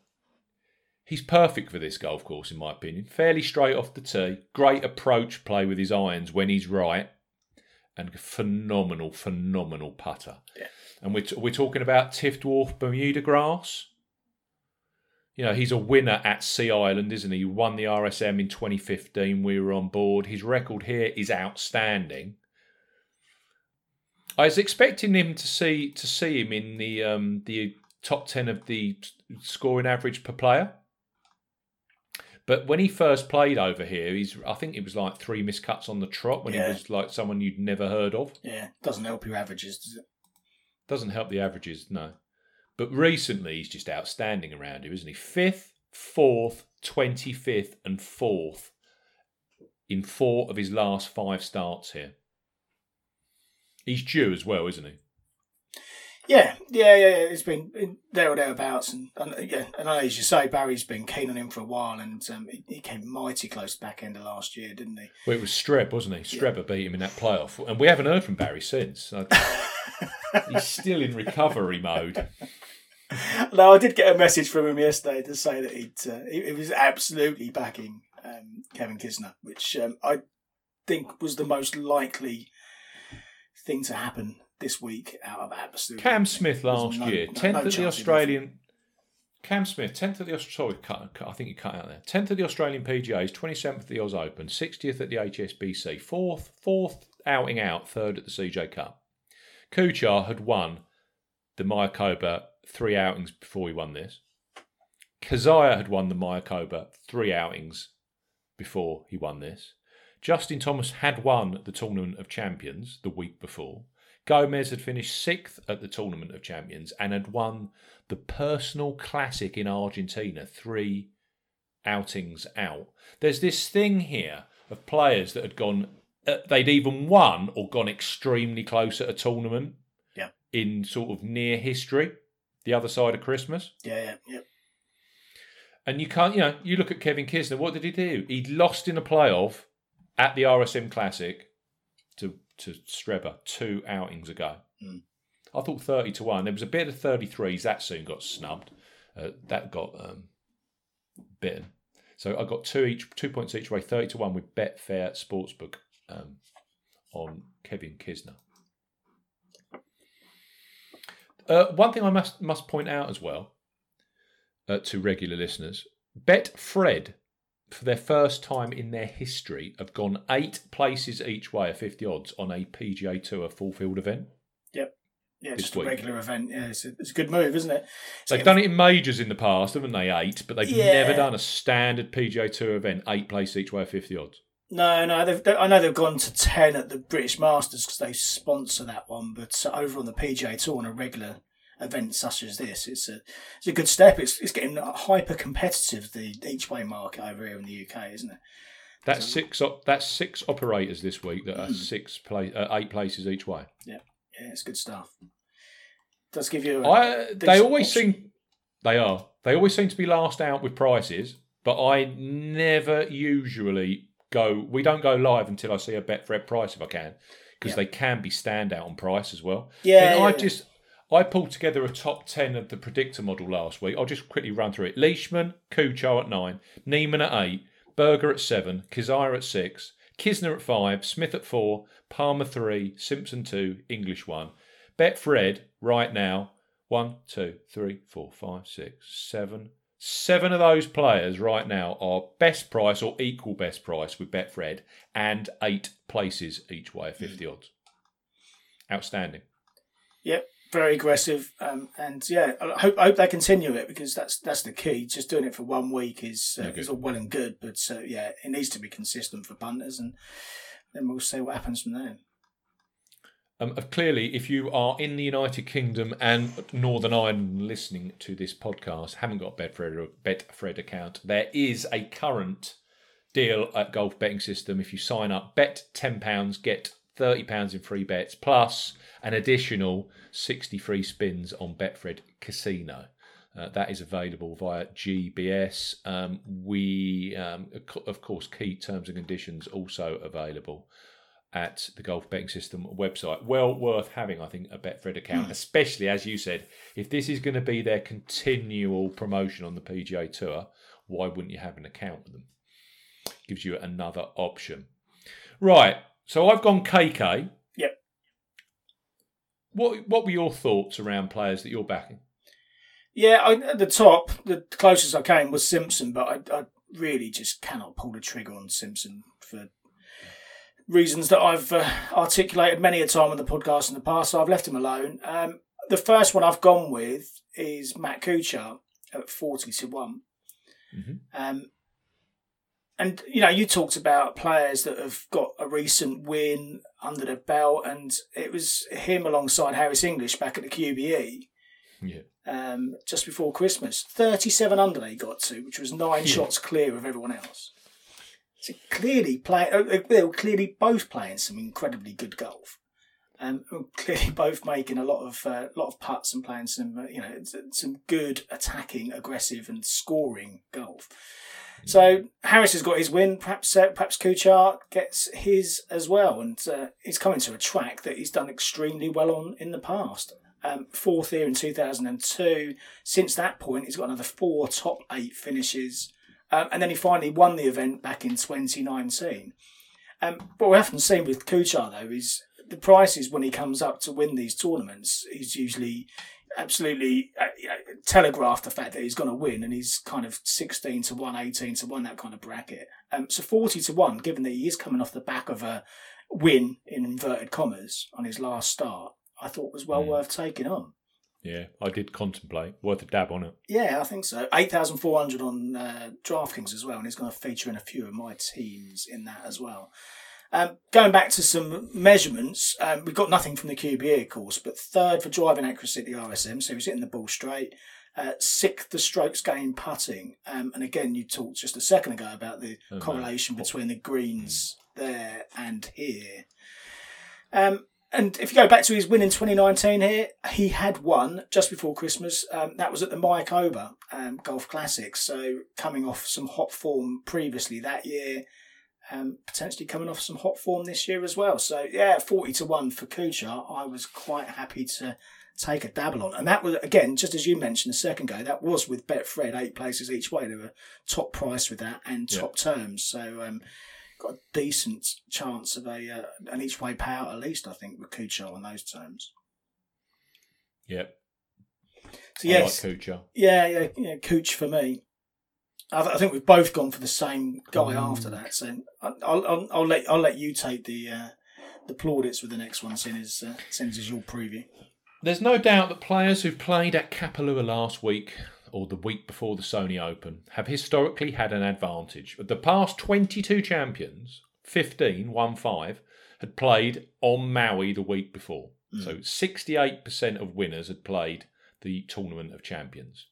he's perfect for this golf course, in my opinion. Fairly straight off the tee, great approach play with his irons when he's right, and phenomenal, phenomenal putter. Yeah. And we're, t- we're talking about Tiff Dwarf Bermuda grass. You know, he's a winner at Sea Island, isn't he? He won the RSM in 2015. We were on board. His record here is outstanding. I was expecting him to see to see him in the um, the top ten of the scoring average per player. But when he first played over here, he's I think it was like three miscuts on the trot when Yeah. he was like someone you'd never heard of. Yeah. Doesn't help your averages, does it? Doesn't help the averages, no. But recently he's just outstanding around here, isn't he? Fifth, fourth, twenty fifth, and fourth in four of his last five starts here. He's due as well, isn't he? Yeah, yeah, yeah. yeah. It's been there or thereabouts, and, and yeah, and as you say, Barry's been keen on him for a while, and um, he, he came mighty close back end of last year, didn't he? Well, it was Streb, wasn't he? Strebber beat him in that playoff, and we haven't heard from Barry since. He's still in recovery mode. no, I did get a message from him yesterday to say that he'd, uh, he, he was absolutely backing um, Kevin Kisner, which um, I think was the most likely thing to happen this week out of absolutely. Cam Smith last no- year, tenth no at the Australian. Cam Smith, tenth at the Australian. Sorry, cut, cut, I think you cut out there. Tenth at the Australian PGA's, twenty seventh at the Oz Open, sixtieth at the HSBC, fourth, fourth outing out, third at the CJ Cup. Kuchar had won the Mayakoba three outings before he won this. Kizzire had won the Mayakoba three outings before he won this. Justin Thomas had won the Tournament of Champions the week before. Gomez had finished sixth at the Tournament of Champions and had won the personal classic in Argentina three outings out. There's this thing here of players that had gone, uh, they'd even won or gone extremely close at a tournament Yeah. in sort of near history, the other side of Christmas. Yeah, yeah, yeah. And you can't, you know, you look at Kevin Kisner. What did he do? He'd lost in a playoff at the RSM Classic to Streba two outings ago. Mm. I thought thirty to one. There was a bit of thirty threes that soon got snubbed. Uh, that got um, bitten. So I got two each, two points each way, thirty to one with Betfair Sportsbook um, on Kevin Kisner. Uh, one thing I must must point out as well uh, to regular listeners: Betfred, for their first time in their history, have gone eight places each way at fifty odds on a PGA Tour full field event. Yep. Yeah, just a week. regular event. Yeah, it's a, it's a good move, isn't it? They've done it in majors in the past, haven't they? Eight, but they've Yeah. never done a standard PGA Tour event eight places each way fifty odds. No, no, they've, they, I know they've gone to 10 at the British Masters because they sponsor that one, but over on the PGA Tour on a regular event such as this, it's a it's a good step. It's it's getting hyper competitive, the each way market over here in the UK, isn't it? That's six. op- That's six operators this week that are six place, uh, eight places each way. Yeah, yeah, it's good stuff. does give you a, I, they always option. seem they are. They always seem to be last out with prices, but I never usually go. We don't go live until I see a Betfred price if I can, because Yeah. they can be standout on price as well. Yeah, And I yeah, just I pulled together a top ten of the predictor model last week. I'll just quickly run through it. Leishman, Kuchar at nine, Niemann at eight, Berger at seven, Kizzire at six, Kisner at five, Smith at four, Palmer three, Simpson two, English one. Betfred right now one, two, three, four, five, six, seven. Seven of those players right now are best price or equal best price with Betfred and eight places each way, 50 mm. odds. Outstanding. Yep, very aggressive, um, and yeah, I hope I hope they continue it because that's that's the key. Just doing it for one week is uh, is all well and good, but uh, yeah, it needs to be consistent for punters, and then we'll see what happens from there. Um, uh, clearly, if you are in the United Kingdom and Northern Ireland listening to this podcast, haven't got a Betfred, Betfred account, there is a current deal at Golf Betting System. If you sign up, bet £10, get £30 in free bets, plus an additional 60 free spins on Betfred Casino. Uh, that is available via GBS. Um, we, um, of course, key terms and conditions also available at the Golf Betting System website. Well worth having, I think, a Betfred account, especially as you said, if this is going to be their continual promotion on the PGA Tour, why wouldn't you have an account with them? Gives you another option. Right. So I've gone KK. Yep. What What were your thoughts around players that you're backing? Yeah, I, at the top, the closest I came was Simpson, but I, I really just cannot pull the trigger on Simpson for reasons that I've uh, articulated many a time on the podcast in the past. So I've left him alone. Um, the first one I've gone with is Matt Kuchar at forty to one. Mhm. Um, and you know, you talked about players that have got a recent win under their belt, and it was him alongside Harris English back at the QBE Yeah. um, just before Christmas. 37 under they got to, which was nine Yeah. shots clear of everyone else. So clearly, play, uh, they were clearly both playing some incredibly good golf. Um, clearly, both making a lot of uh, lot of putts and playing some, uh, you know, some good attacking, aggressive, and scoring golf. So Harris has got his win. Perhaps uh, perhaps Kuchar gets his as well, and uh, he's coming to a track that he's done extremely well on in the past. Um, fourth here in 2002. Since that point, he's got another four top eight finishes. Um, and then he finally won the event back in 2019. Um, what we've often seen with Kuchar, though, is the prices when he comes up to win these tournaments, he's usually absolutely uh, you know, telegraphed the fact that he's going to win, and he's kind of 16 to 1, 18 to 1, that kind of bracket. Um, so 40 to 1, given that he is coming off the back of a win, in inverted commas, on his last start, I thought was well Mm. worth taking on. Yeah, I did contemplate. Worth a dab on it. Yeah, I think so. 8,400 on uh, DraftKings as well, and he's going to feature in a few of my teams in that as well. Um, going back to some measurements, um, we've got nothing from the QBE, of course, but third for driving accuracy at the RSM, so he's hitting the ball straight. Uh, sixth, the strokes gained putting. Um, and again, you talked just a second ago about the Oh, no. correlation between the greens there and here. Um, and if you go back to his win in 2019 here, he had won just before Christmas. Um, that was at the Mayakoba um, Golf Classics. So coming off some hot form previously that year, um, potentially coming off some hot form this year as well. So yeah, 40 to 1 for Kuchar. I was quite happy to take a dabble on. And that was, again, just as you mentioned a second ago, that was with Betfred, eight places each way. They were top price with that and Yeah. top terms. So um, got a decent chance of a uh, an each way payout at least, I think, with Kuchar on those terms. Yep. So yes, like Kuchar. yeah, yeah, yeah, Cooch for me. I, th- I think we've both gone for the same guy Mm. after that. So I'll, I'll, I'll let I'll let you take the uh, the plaudits with the next one, since as uh, seeing as your preview. There's no doubt that players who've played at Kapalua last week or the week before the Sony Open have historically had an advantage. Of the past 22 champions, 15, 1 5, had played on Maui the week before. So 68% of winners had played the Tournament of Champions.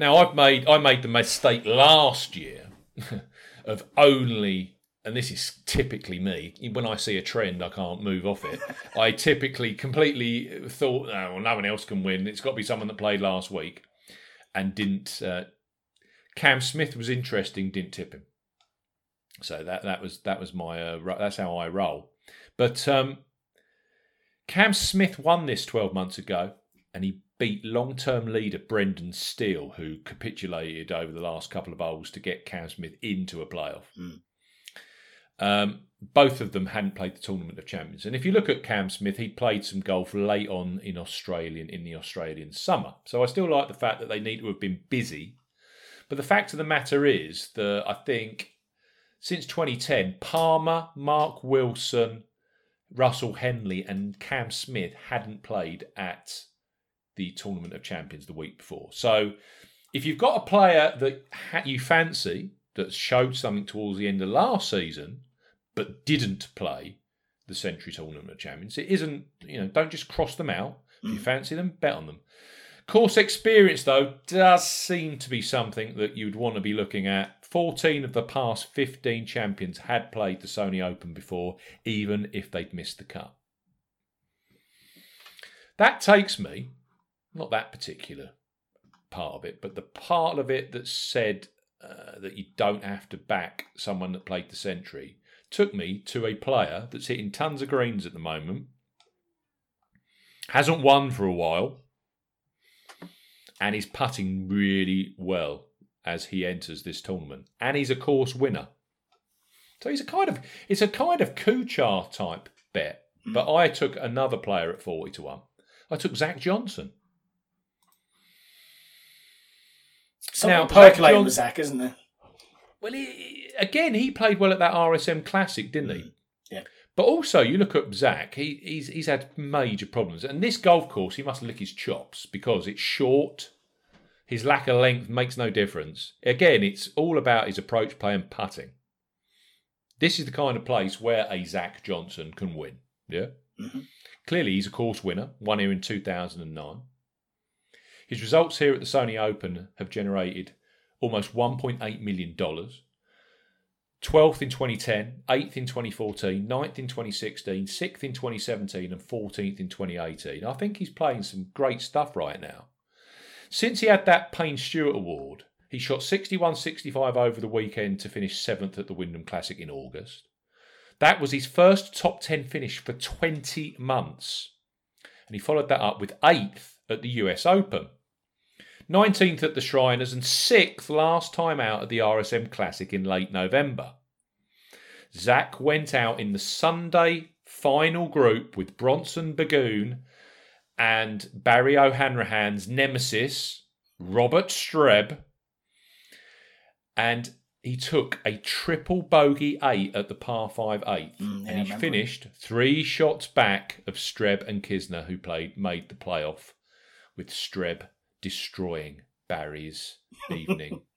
Now I've made I made the mistake last year of only and this is typically me. When I see a trend, I can't move off it. I typically completely thought, oh, well, no one else can win. It's got to be someone that played last week and didn't. Uh, Cam Smith was interesting, didn't tip him. So that that was that was my uh, that's how I roll. But um, Cam Smith won this twelve months ago, and he beat long-term leader Brendan Steele, who capitulated over the last couple of holes to get Cam Smith into a playoff. Um, both of them hadn't played the Tournament of Champions, and if you look at Cam Smith, he played some golf late on in Australian in the Australian summer. So I still like the fact that they need to have been busy. But the fact of the matter is that I think since 2010, Palmer, Mark Wilson, Russell Henley, and Cam Smith hadn't played at the Tournament of Champions the week before. So if you've got a player that you fancy that showed something towards the end of last season but didn't play the Sentry Tournament of Champions, it isn't, you know, don't just cross them out. If you mm. fancy them, bet on them. Course experience, though, does seem to be something that you'd want to be looking at. 14 of the past 15 champions had played the Sony Open before, even if they'd missed the cut. That takes me, not that particular part of it, but the part of it that said uh, that you don't have to back someone that played the Sentry, took me to a player that's hitting tons of greens at the moment, hasn't won for a while, and is putting really well as he enters this tournament. And he's a course winner. So he's a kind of it's a kind of Kuchar type bet. But I took another player at forty to one. I took Zach Johnson. Something Now, percolating with Zach, isn't there? Well, he, again, he played well at that RSM Classic, didn't he? Yeah. But also, you look at Zach. He, he's he's had major problems, and this golf course, he must lick his chops because it's short. His lack of length makes no difference. Again, it's all about his approach play and putting. This is the kind of place where a Zach Johnson can win. Yeah. Mhm. Clearly, he's a course winner. Won here in two thousand and nine. His results here at the Sony Open have generated almost $1.8 million. 12th in 2010, 8th in 2014, 9th in 2016, 6th in 2017, and 14th in 2018. I think he's playing some great stuff right now. Since he had that Payne Stewart Award, he shot 61 65 over the weekend to finish 7th at the Wyndham Classic in August. That was his first top 10 finish for 20 months. and he followed that up with eighth at the US Open. 19th at the Shriners and 6th last time out at the RSM Classic in late November. Zach went out in the Sunday final group with Bronson Burgoon and Barry O'Hanrahan's nemesis, Robert Streb. And he took a triple bogey eight at the par five eighth, Mm, yeah, and he finished three shots back of Streb and Kisner, who played made the playoff, with Streb destroying Barry's evening.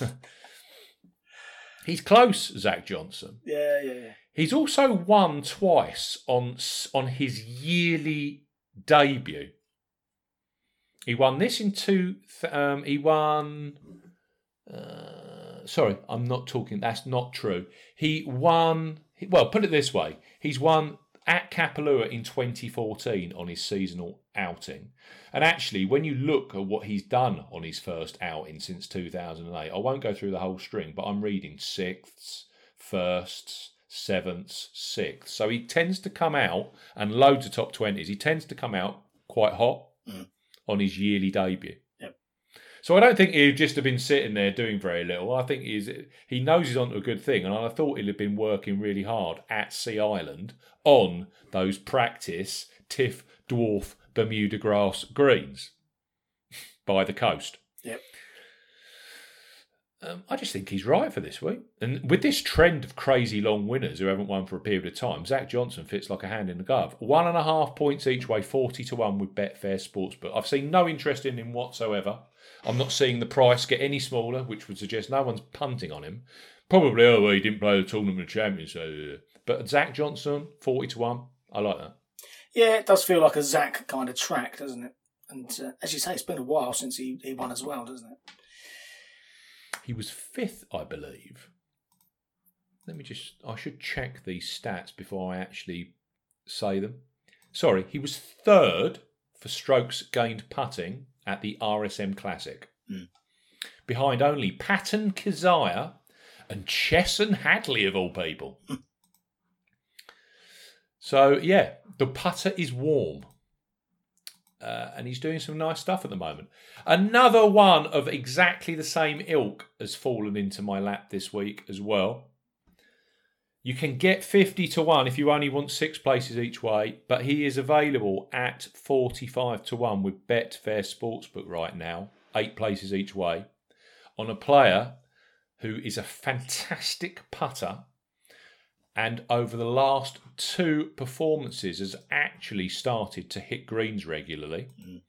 He's close, Zach Johnson. Yeah, yeah, yeah. He's also won twice on on his yearly debut. He won this in two. th- Um, he won. Uh, sorry, I'm not talking. That's not true. He won. Well, put it this way: he's won at Kapalua in 2014 on his seasonal outing. And actually, when you look at what he's done on his first outing since 2008, I won't go through the whole string, but I'm reading sixths, firsts, sevenths, sixths. So he tends to come out and loads of top 20s. He tends to come out quite hot Mm. on his yearly debut. So I don't think he'd just have been sitting there doing very little. I think he's he knows he's onto a good thing, and I thought he'd have been working really hard at Sea Island on those practice Tiff Dwarf Bermuda grass greens by the coast. Yep. Um, I just think he's right for this week. And with this trend of crazy long winners who haven't won for a period of time, Zach Johnson fits like a hand in the glove. One and a half points each way, 40 to 1 with Betfair Sportsbook. I've seen no interest in him whatsoever. I'm not seeing the price get any smaller, which would suggest no one's punting on him. Probably, oh, well, he didn't play the Tournament of Champions. So, uh, but Zach Johnson, 40 to 1. I like that. Yeah, it does feel like a Zach kind of track, doesn't it? And uh, as you say, it's been a while since he, he won as well, doesn't it? He was fifth, I believe. Let me just, I should check these stats before I actually say them. Sorry, he was third for strokes gained putting at the RSM Classic. Hmm. Behind only Patton Kizzire and Chesson Hadley, of all people. so, yeah, the putter is warm. Uh, and he's doing some nice stuff at the moment. Another one of exactly the same ilk has fallen into my lap this week as well. You can get 50 to 1 if you only want six places each way, but he is available at 45 to 1 with Betfair Sportsbook right now, eight places each way, on a player who is a fantastic putter and over the last two performances has actually started to hit greens regularly. Mm.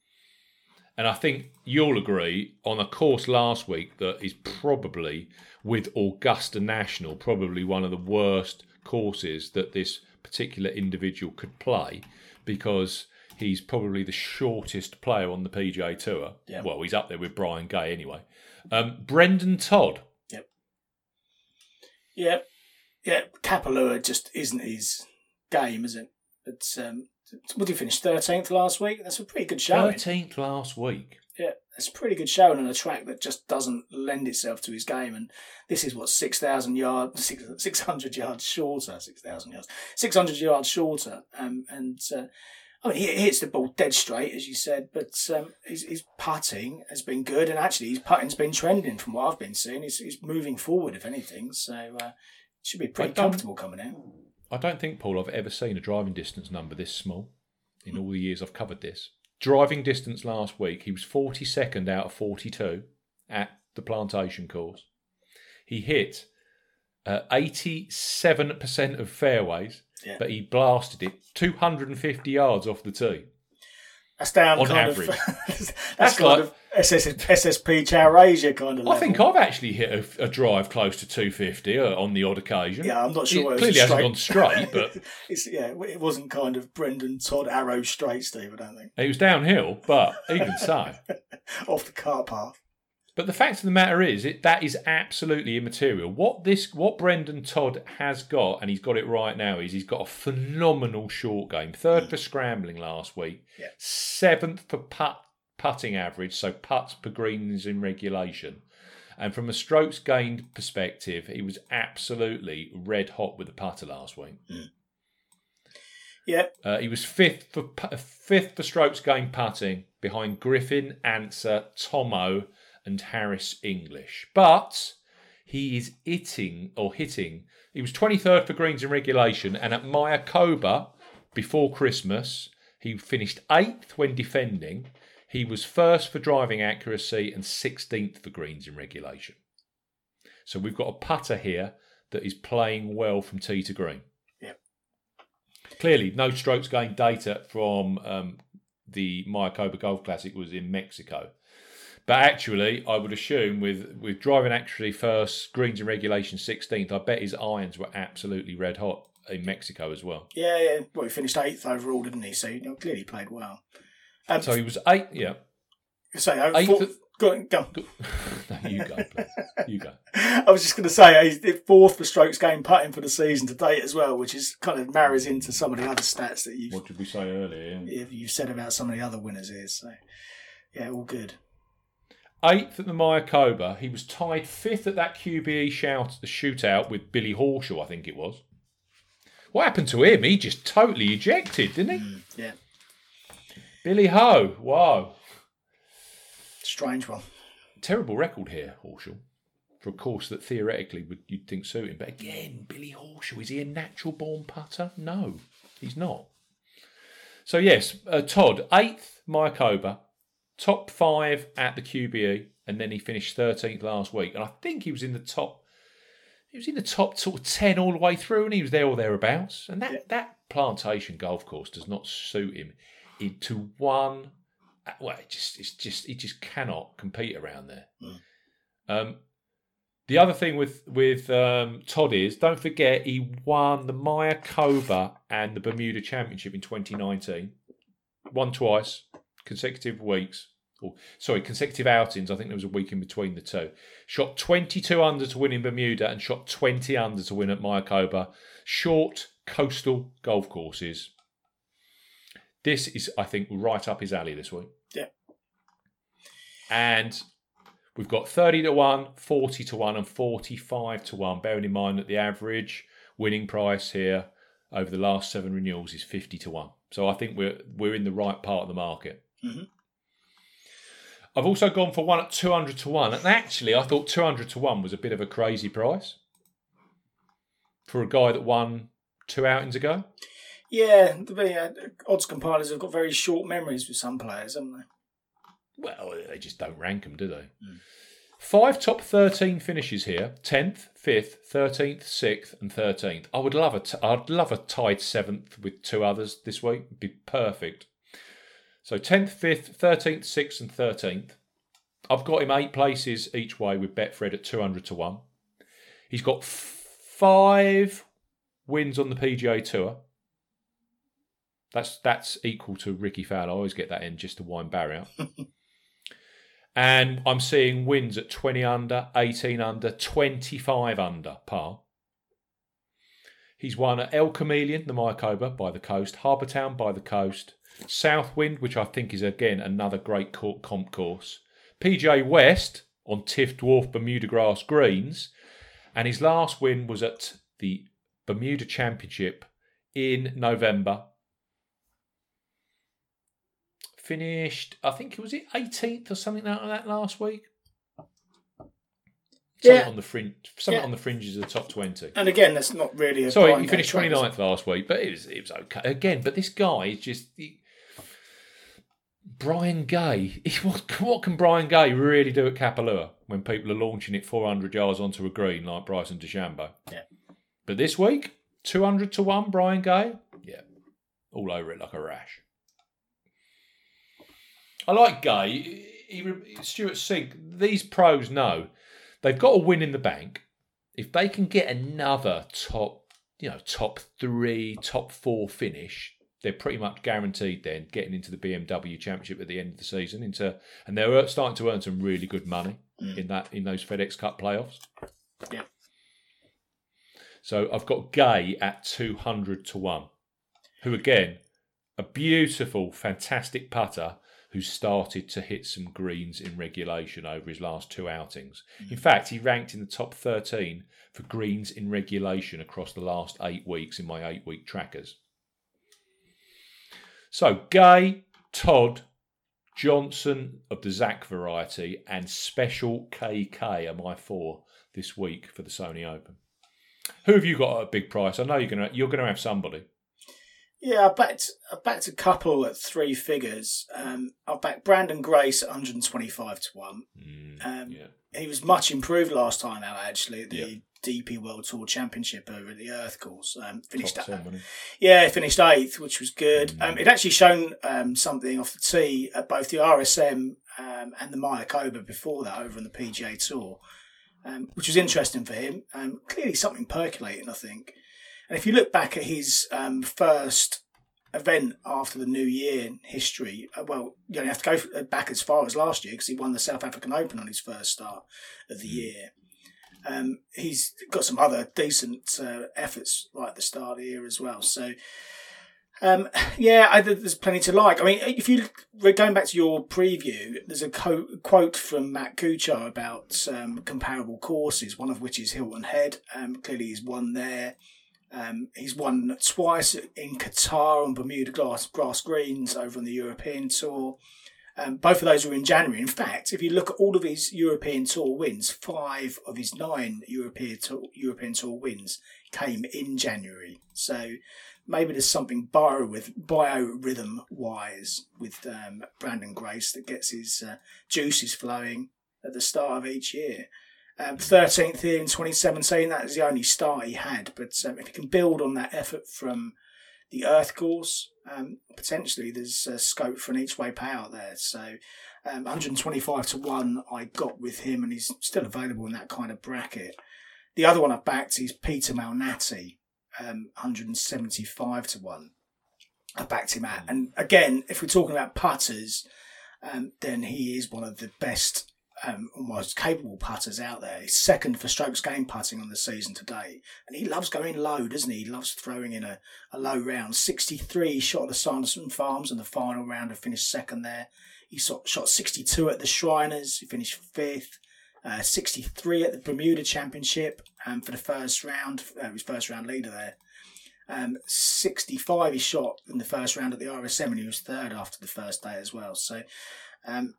And I think you'll agree on a course last week that is probably, with Augusta National, probably one of the worst courses that this particular individual could play because he's probably the shortest player on the PGA Tour. Yeah. Well, he's up there with Brian Gay anyway. Um, Brendon Todd. Yep. Yep. yeah. Kapalua just isn't his game, is it? But um, what did he finish? Thirteenth last week. That's a pretty good showing. 13th last week. Yeah, that's a pretty good showing on a track that just doesn't lend itself to his game. And this is what six thousand yards, six six hundred yards shorter. Six thousand yards, six hundred yards shorter. Um, and uh, I mean, he hits the ball dead straight, as you said. But um, his, his putting has been good, and actually his putting's been trending from what I've been seeing. He's, he's moving forward, if anything. So uh, should be pretty comfortable coming out. I don't think, Paul, I've ever seen a driving distance number this small in all the years I've covered this. Driving distance last week, he was 42nd out of 42 at the plantation course. He hit uh, 87% of fairways, Yeah. but he blasted it 250 yards off the tee. That's down On average. of. that's, That's kind like- of SS, SSP Chawrasia kind of. I think. I've actually hit a, a drive close to 250 uh, on the odd occasion. Yeah, I'm not sure. It it clearly a hasn't gone straight, but it's, yeah, it wasn't kind of Brendon Todd arrow straight, Steve. I don't think it was downhill. But even so. off the car path. But the fact of the matter is, it, that is absolutely immaterial. What this, what Brendon Todd has got, and he's got it right now, is he's got a phenomenal short game. Third for scrambling last week, Yeah. seventh for putt putting average, so putts per greens in regulation. And from a strokes gained perspective, he was absolutely red hot with the putter last week. Yeah, Uh, he was fifth for fifth for strokes gained putting behind Griffin, Ancer, Tomo, and Harris English. But he is hitting or hitting. He was twenty third for greens in regulation, and at Mayakoba before Christmas, he finished eighth when defending. He was first for driving accuracy and sixteenth for greens in regulation. So we've got a putter here that is playing well from tee to green. Yep. Clearly, no strokes gained data from um, the Mayakoba Golf Classic was in Mexico. But actually, I would assume with, with driving accuracy first, greens in regulation 16th, I bet his irons were absolutely red hot in Mexico as well. yeah, yeah. Well, he finished eighth overall, didn't he? So you know, clearly played well. Um, So he was eight, yeah. so uh, eighth fourth, at- go, on, go. on. no, you go, please. You go. I was just going to say he's fourth for strokes gained putting for the season to date as well, which is kind of marries into some of the other stats that you've What did we say earlier? you've said about some of the other winners here. So yeah, all good. Eighth at the Mayakoba. He was tied fifth at that QBE shout, the shootout with Billy Horschel, I think it was. What happened to him? He just totally ejected, didn't he? Yeah, Billy Ho. Wow. strange one. Terrible record here, Horschel. For a course that theoretically would you'd think suit him. But again, Billy Horschel, is he a natural born putter? No, he's not. So yes, uh, Todd, eighth Mayakoba, top five at the QBE, and then he finished thirteenth last week. And I think he was in the top he was in the top sort of ten all the way through, and he was there or thereabouts. And that, Yeah. that plantation golf course does not suit him into one. Well, it just it's just he just cannot compete around there. Um, the other thing with with um, Todd is don't forget he won the Maya Mayakoba and the Bermuda Championship in 2019. Won twice, consecutive weeks. Or, sorry, consecutive outings. I think there was a week in between the two. Shot 22 under to win in Bermuda and shot 20 under to win at Maya Mayakoba. Short coastal golf courses. This is, I think, right up his alley this week. Yeah. And we've got 30 to 1, 40 to 1, and 45 to 1, bearing in mind that the average winning price here over the last seven renewals is 50 to 1. So I think we're we're in the right part of the market. Mhm. I've also gone for one at 200 to 1. And actually, I thought 200 to 1 was a bit of a crazy price for a guy that won two outings ago. Yeah, the uh, odds compilers have got very short memories with some players, haven't they? Well, they just don't rank them, do they? Five top 13 finishes here 10th, 5th, 13th, 6th, and 13th. I would love a t- I'd love a tied 7th with two others this week. It'd be perfect. So 10th, 5th, 13th, 6th, and 13th. I've got him eight places each way with Betfred at 200 to 1. He's got f- five wins on the PGA Tour. That's that's equal to Rickie Fowler. I always get that in just to wind Barry out. and I'm seeing wins at 20 under, 18 under, 25 under par. He's won at El Chameleon, the Mayakoba by the coast, Harbour Town by the coast, Southwind, which I think is again another great court comp course, PGA West on Tiff Dwarf Bermuda Grass Greens, and his last win was at the Bermuda Championship in November. Finished, I think it was it 18th or something like that last week. Something Yeah. on the fringe, something Yeah. on the fringes of the top 20. And again, that's not really a Sorry, he finished date track, 29th last week, but it was it was okay again. But this guy is just he, Brian Gay. What, what can Brian Gay really do at Kapalua when people are launching it 400 yards onto a green like Bryson DeChambeau? Yeah. But this week, 200 to one, Brian Gay. Yeah, all over it like a rash. I like Gay. He, he, Stewart Cink. These pros know they've got a win in the bank. If they can get another top, you know, top three, top four finish, they're pretty much guaranteed then getting into the BMW Championship at the end of the season. Into and they're uh, starting to earn some really good money mm. in that in those FedEx Cup playoffs. Yeah. So I've got Gay at two hundred to one, who again, a beautiful, fantastic putter who started to hit some greens in regulation over his last two outings. In mm. fact, he ranked in the top 13 for greens in regulation across the last eight weeks in my eight week trackers. So Gay, Todd, Johnson of the Zach variety, and Special KK are my four this week for the Sony Open. Who have you got at a big price? I know you're gonna you're gonna have somebody. Yeah, I backed I backed a couple at three figures. Um, I backed Branden Grace at 125 to one. Mm, Um, yeah. He was much improved last time out, actually, at the Yeah. DP World Tour Championship over at the Earth Course. Um, finished Top 10, wasn't? Yeah, finished eighth, which was good. Mm. Um, it actually shown um, something off the tee at both the RSM um, and the Mayakoba before that over on the PGA Tour, um, which was interesting for him. Um, clearly, something percolating, I think. And if you look back at his um, first event after the New Year in history, uh, well, you don't have to go uh, back as far as last year because he won the South African Open on his first start of the year. Um, he's got some other decent uh, efforts right at the start here as well. So, um, yeah, I, there's plenty to like. I mean, if you going back to your preview, there's a co- quote from Matt Kuchar about um, comparable courses, one of which is Hilton Head. Um, clearly, he's won there. Um, he's won twice in Qatar on Bermuda grass, grass greens over on the European Tour. Um, both of those were in January. In fact, if you look at all of his European Tour wins, five of his nine European Tour, European Tour wins came in January. So maybe there's something bio with biorhythm wise with um, Branden Grace that gets his uh, juices flowing at the start of each year. Um, 13th here in 2017, that is the only start he had. But um, if he can build on that effort from the Earth course, um, potentially there's uh, scope for an each way payout there. So um, 125 to 1 I got with him, and he's still available in that kind of bracket. The other one I've backed is Peter Malnati, um, 175 to 1. I backed him at. And again, if we're talking about putters, um, then he is one of the best um, most capable putters out there. He's second for strokes gained putting on the season today. And he loves going low, doesn't he? He loves throwing in a, a low round. 63 shot at the Sanderson Farms in the final round and finished second there. He shot, shot 62 at the Shriners. He finished fifth. Uh, 63 at the Bermuda Championship um, for the first round. Uh, his first round leader there. Um, 65 he shot in the first round at the RSM and he was third after the first day as well. So, um,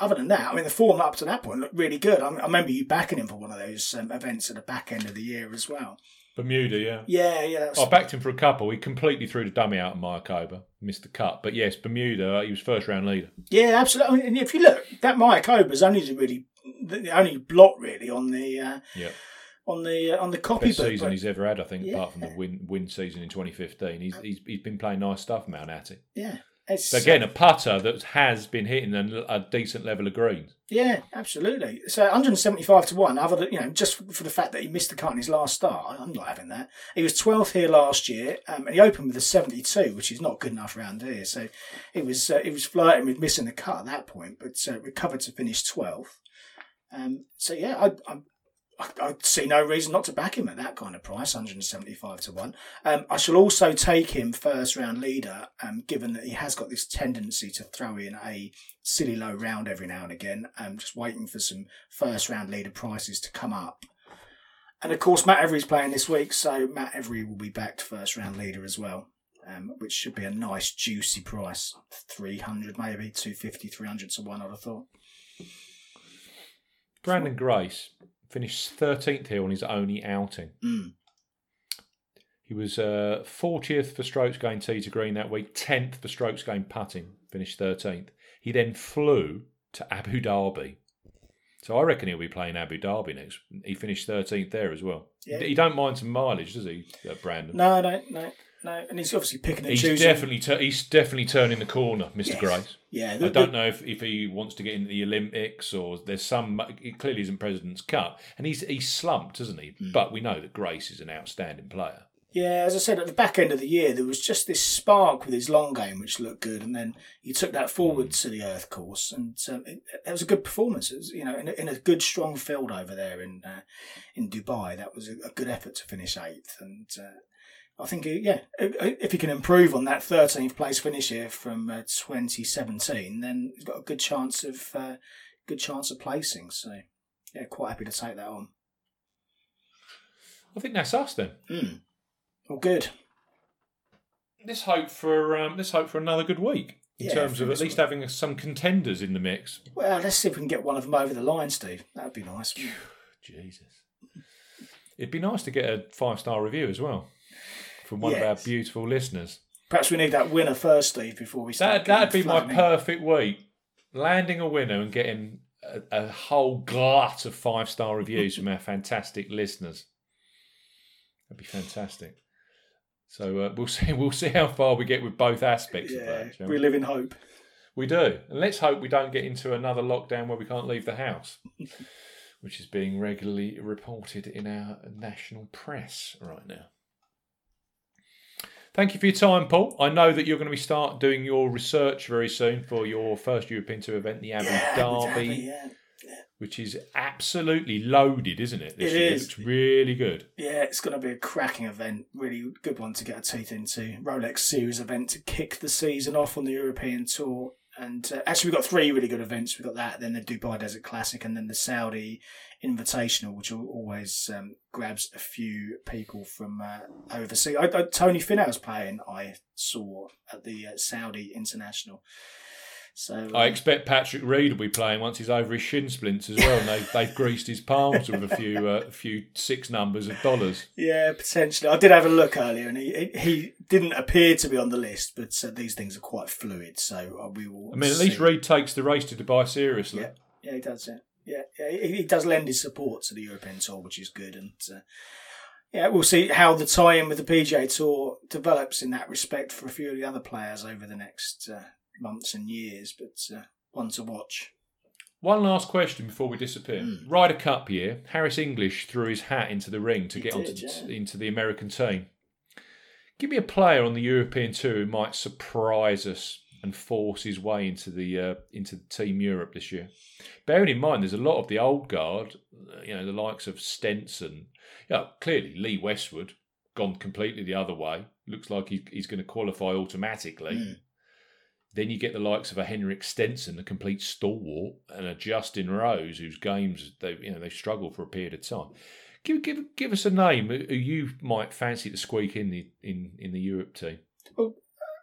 other than that, I mean, the form up to that point looked really good. I, I remember you backing him for one of those um, events at the back end of the year as well. Bermuda, yeah. Yeah, yeah. I backed him for a couple. He completely threw the dummy out of Mayakoba, missed the cut. But yes, Bermuda, he was first round leader. Yeah, absolutely. And if you look, that Mayakoba's only the really the only blot really on the uh, Yeah. on the uh, on the copy Best book. season he's ever had, I think, Yeah. apart from the win win season in 2015. He's, he's he's been playing nice stuff, Malnati. yeah, it's, again, a putter that has been hitting a, a decent level of greens. Yeah, absolutely. So 175 to 1, other than, you know, just for the fact that he missed the cut in his last start, I'm not having that. He was 12th here last year, um, and he opened with a 72, which is not good enough around here. So it was uh, it was flirting with missing the cut at that point, but uh, recovered to finish 12th. Um, so yeah, I, I, I, I see no reason not to back him at that kind of price, 175 to 1. Um, I shall also take him first round leader, um, given that he has got this tendency to throw in a silly low round every now and again. Um, just waiting for some first round leader prices to come up. And of course, Matt Every's playing this week, so Matt Every will be backed first round leader as well, um, which should be a nice juicy price. 300 maybe, 250, 300 to 1, I'd have thought. Branden Grace finished 13th here on his only outing. Mm. He was uh, 40th for strokes gained tee to green that week, 10th for strokes gained putting, finished 13th. He then flew to Abu Dhabi. So I reckon he'll be playing Abu Dhabi next. He finished 13th there as well. Yeah. He don't mind some mileage, does he, uh, Branden? No, no, no, no. And he's obviously picking and He's choosing. definitely tu- he's definitely turning the corner, Mr. Yes. Grace. yeah, I don't know if, if he wants to get into the Olympics or there's some. It clearly isn't President's Cup, and he's he's slumped, isn't he? Hmm. But we know that Grace is an outstanding player. Yeah, as I said, at the back end of the year, there was just this spark with his long game, which looked good, and then he took that forward to the Earth course, and um, it, it was a good performance. It was, you know, in a, in a good, strong field over there in uh, in Dubai. That was a, a good effort to finish eighth, and uh, I think, uh, yeah, if he can improve on that 13th place finish here from uh, 2017, then he's got a good chance of uh, good chance of placing. So, yeah, quite happy to take that on. I think that's us then. Mm. Well, good. let's hope for um, let's hope for another good week in Yeah, terms of at least having some contenders in the mix. Well, let's see if we can get one of them over the line, Steve. That'd be nice. Jesus, it'd be nice to get a five star review as well from one of our beautiful listeners. Perhaps we need that winner first, Steve, before we start. That that'd be my perfect week. Landing a winner and getting a, a whole glut of five star reviews from our fantastic listeners. That'd be fantastic. So uh, we'll see. We'll see how far we get with both aspects of Yeah, that. we we? live in hope. We do, and let's hope we don't get into another lockdown where we can't leave the house, which is being regularly reported in our national press right now. Thank you for your time, Paul. I know that you're going to be start doing your research very soon for your first European Tour event, the Abu Yeah, Dhabi, Abu Dhabi, yeah. which is absolutely loaded, isn't it? This It year? is. looks really good. Yeah, it's going to be a cracking event. Really good one to get our teeth into. Rolex Series event to kick the season off on the European Tour. And uh, actually, we've got three really good events. We've got that, then the Dubai Desert Classic, and then the Saudi Invitational, which always um, grabs a few people from uh, overseas. I, I, Tony Finau's playing, I saw at the uh, Saudi International. So I uh, expect Patrick Reed will be playing once he's over his shin splints as well, and they've, they've greased his palms with a few uh, a few six numbers of dollars. Yeah, potentially. I did have a look earlier, and he he didn't appear to be on the list. But uh, these things are quite fluid, so uh, we will. I mean, at least see. Reed takes the race to Dubai seriously. Yeah, yeah, he does. Yeah, yeah, yeah he, does lend his support to the European Tour, which is good. And uh, yeah, we'll see how the tie-in with the PGA Tour develops in that respect for a few of the other players over the next uh, months and years. But uh, one to watch. One last question before we disappear. Ryder Cup year, Harris English threw his hat into the ring to He get did, onto yeah. into the American team. Give me a player on the European tour who might surprise us and force his way into the uh, into Team Europe this year. Bearing in mind, there's a lot of the old guard, uh, you know, the likes of Stenson. Yeah, clearly Lee Westwood gone completely the other way. Looks like he, he's going to qualify automatically. Mm. Then you get the likes of a Henrik Stenson, a complete stalwart, and a Justin Rose, whose games they you know they struggled for a period of time. Give give give us a name who who you might fancy to squeak in the in, in the Europe team.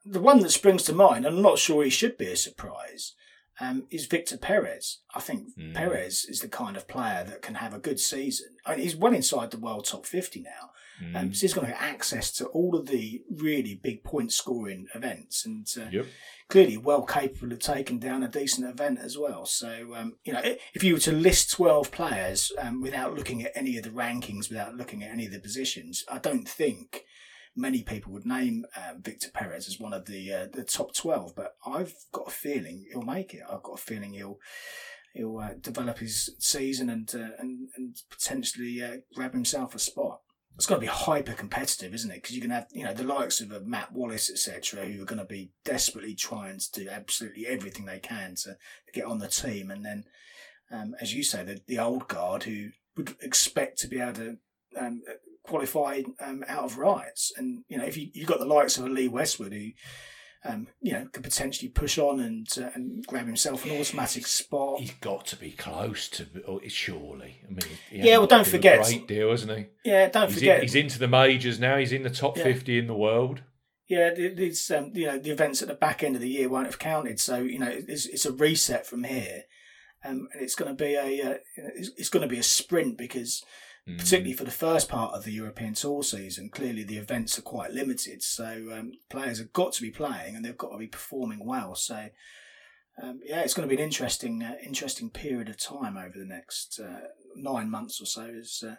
The one that springs to mind, and I'm not sure he should be a surprise, um, is Victor Perez. I think Mm. Perez is the kind of player that can have a good season. I mean, he's well inside the world top 50 now. Mm. Um, so he's going to get access to all of the really big point scoring events and uh, Yep. clearly well capable of taking down a decent event as well. So, um, you know, if you were to list 12 players um, without looking at any of the rankings, without looking at any of the positions, I don't think many people would name um, Victor Perez as one of the uh, the top 12. But I've got a feeling he'll make it. I've got a feeling he'll. He'll uh, develop his season and uh, and and potentially uh, grab himself a spot It's got to be hyper competitive, isn't it? Because you can have, you know, the likes of uh, Matt Wallace, etc., who are going to be desperately trying to do absolutely everything they can to, to get on the team, and then, um, as you say, the, the old guard who would expect to be able to um, qualify um, out of rights, and you know, if you you've got the likes of a Lee Westwood who. Um, you know, could potentially push on and uh, and grab himself an automatic spot. He's got to be close to, or surely. I mean, Yeah, well, don't forget- great deal, isn't he? Yeah, don't He's, forget. in, he's into the majors now. He's in the top Yeah. fifty in the world. Yeah, these um, you know the events at the back end of the year won't have counted, so you know it's, it's a reset from here, um, and it's going to be a uh, it's, it's going to be a sprint because Mm. particularly for the first part of the European Tour season, clearly the events are quite limited, so um, players have got to be playing and they've got to be performing well. So um, yeah, it's going to be an interesting uh, interesting period of time over the next uh, nine months or so as uh,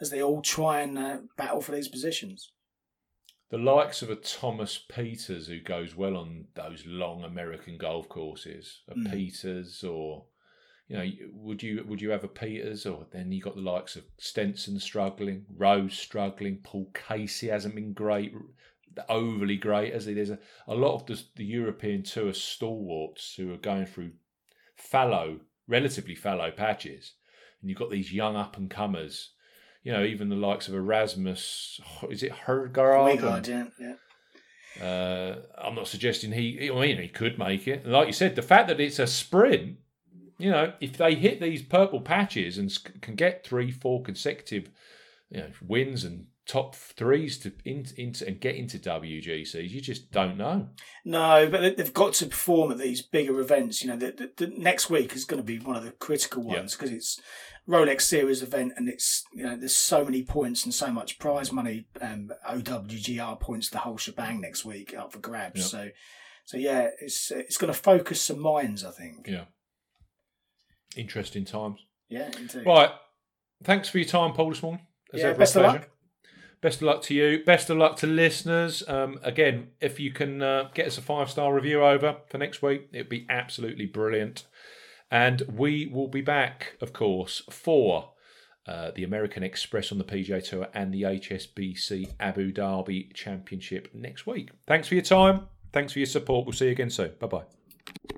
as they all try and uh, battle for these positions. the likes of a Thomas Pieters who goes well on those long American golf courses, a Mm. Pieters or you know, would you would you have a Pieters or then you got the likes of Stenson struggling, Rose struggling, Paul Casey hasn't been great, overly great as he. There's a, a lot of the, the European tour stalwarts who are going through fallow, relatively fallow patches, and you've got these young up and comers. You know, even the likes of Erasmus, is it? Wingard, yeah, yeah. Uh, I'm not suggesting he. I mean, he could make it. Like you said, the fact that it's a sprint, you know, if they hit these purple patches and can get three, four consecutive, you know, wins and top threes to in, into and get into WGCs. You just don't know. No, but they- they've got to perform at these bigger events. You know, the, the, the next week is going to be one of the critical ones because it's Rolex Series event, and it's you know there's so many points and so much prize money, um, OWGR points, the whole shebang next week up for grabs. Yeah. So, so yeah, it's it's going to focus some minds, I think. Yeah. Interesting times. Yeah, indeed. Right. Thanks for your time, Paul, this morning. As Yeah, ever, best of luck. Best of luck to you. Best of luck to listeners. Um, again, if you can uh, get us a five star review over for next week, it'd be absolutely brilliant. And we will be back, of course, for uh, the American Express on the PGA Tour and the HSBC Abu Dhabi Championship next week. Thanks for your time. Thanks for your support. We'll see you again soon. Bye bye.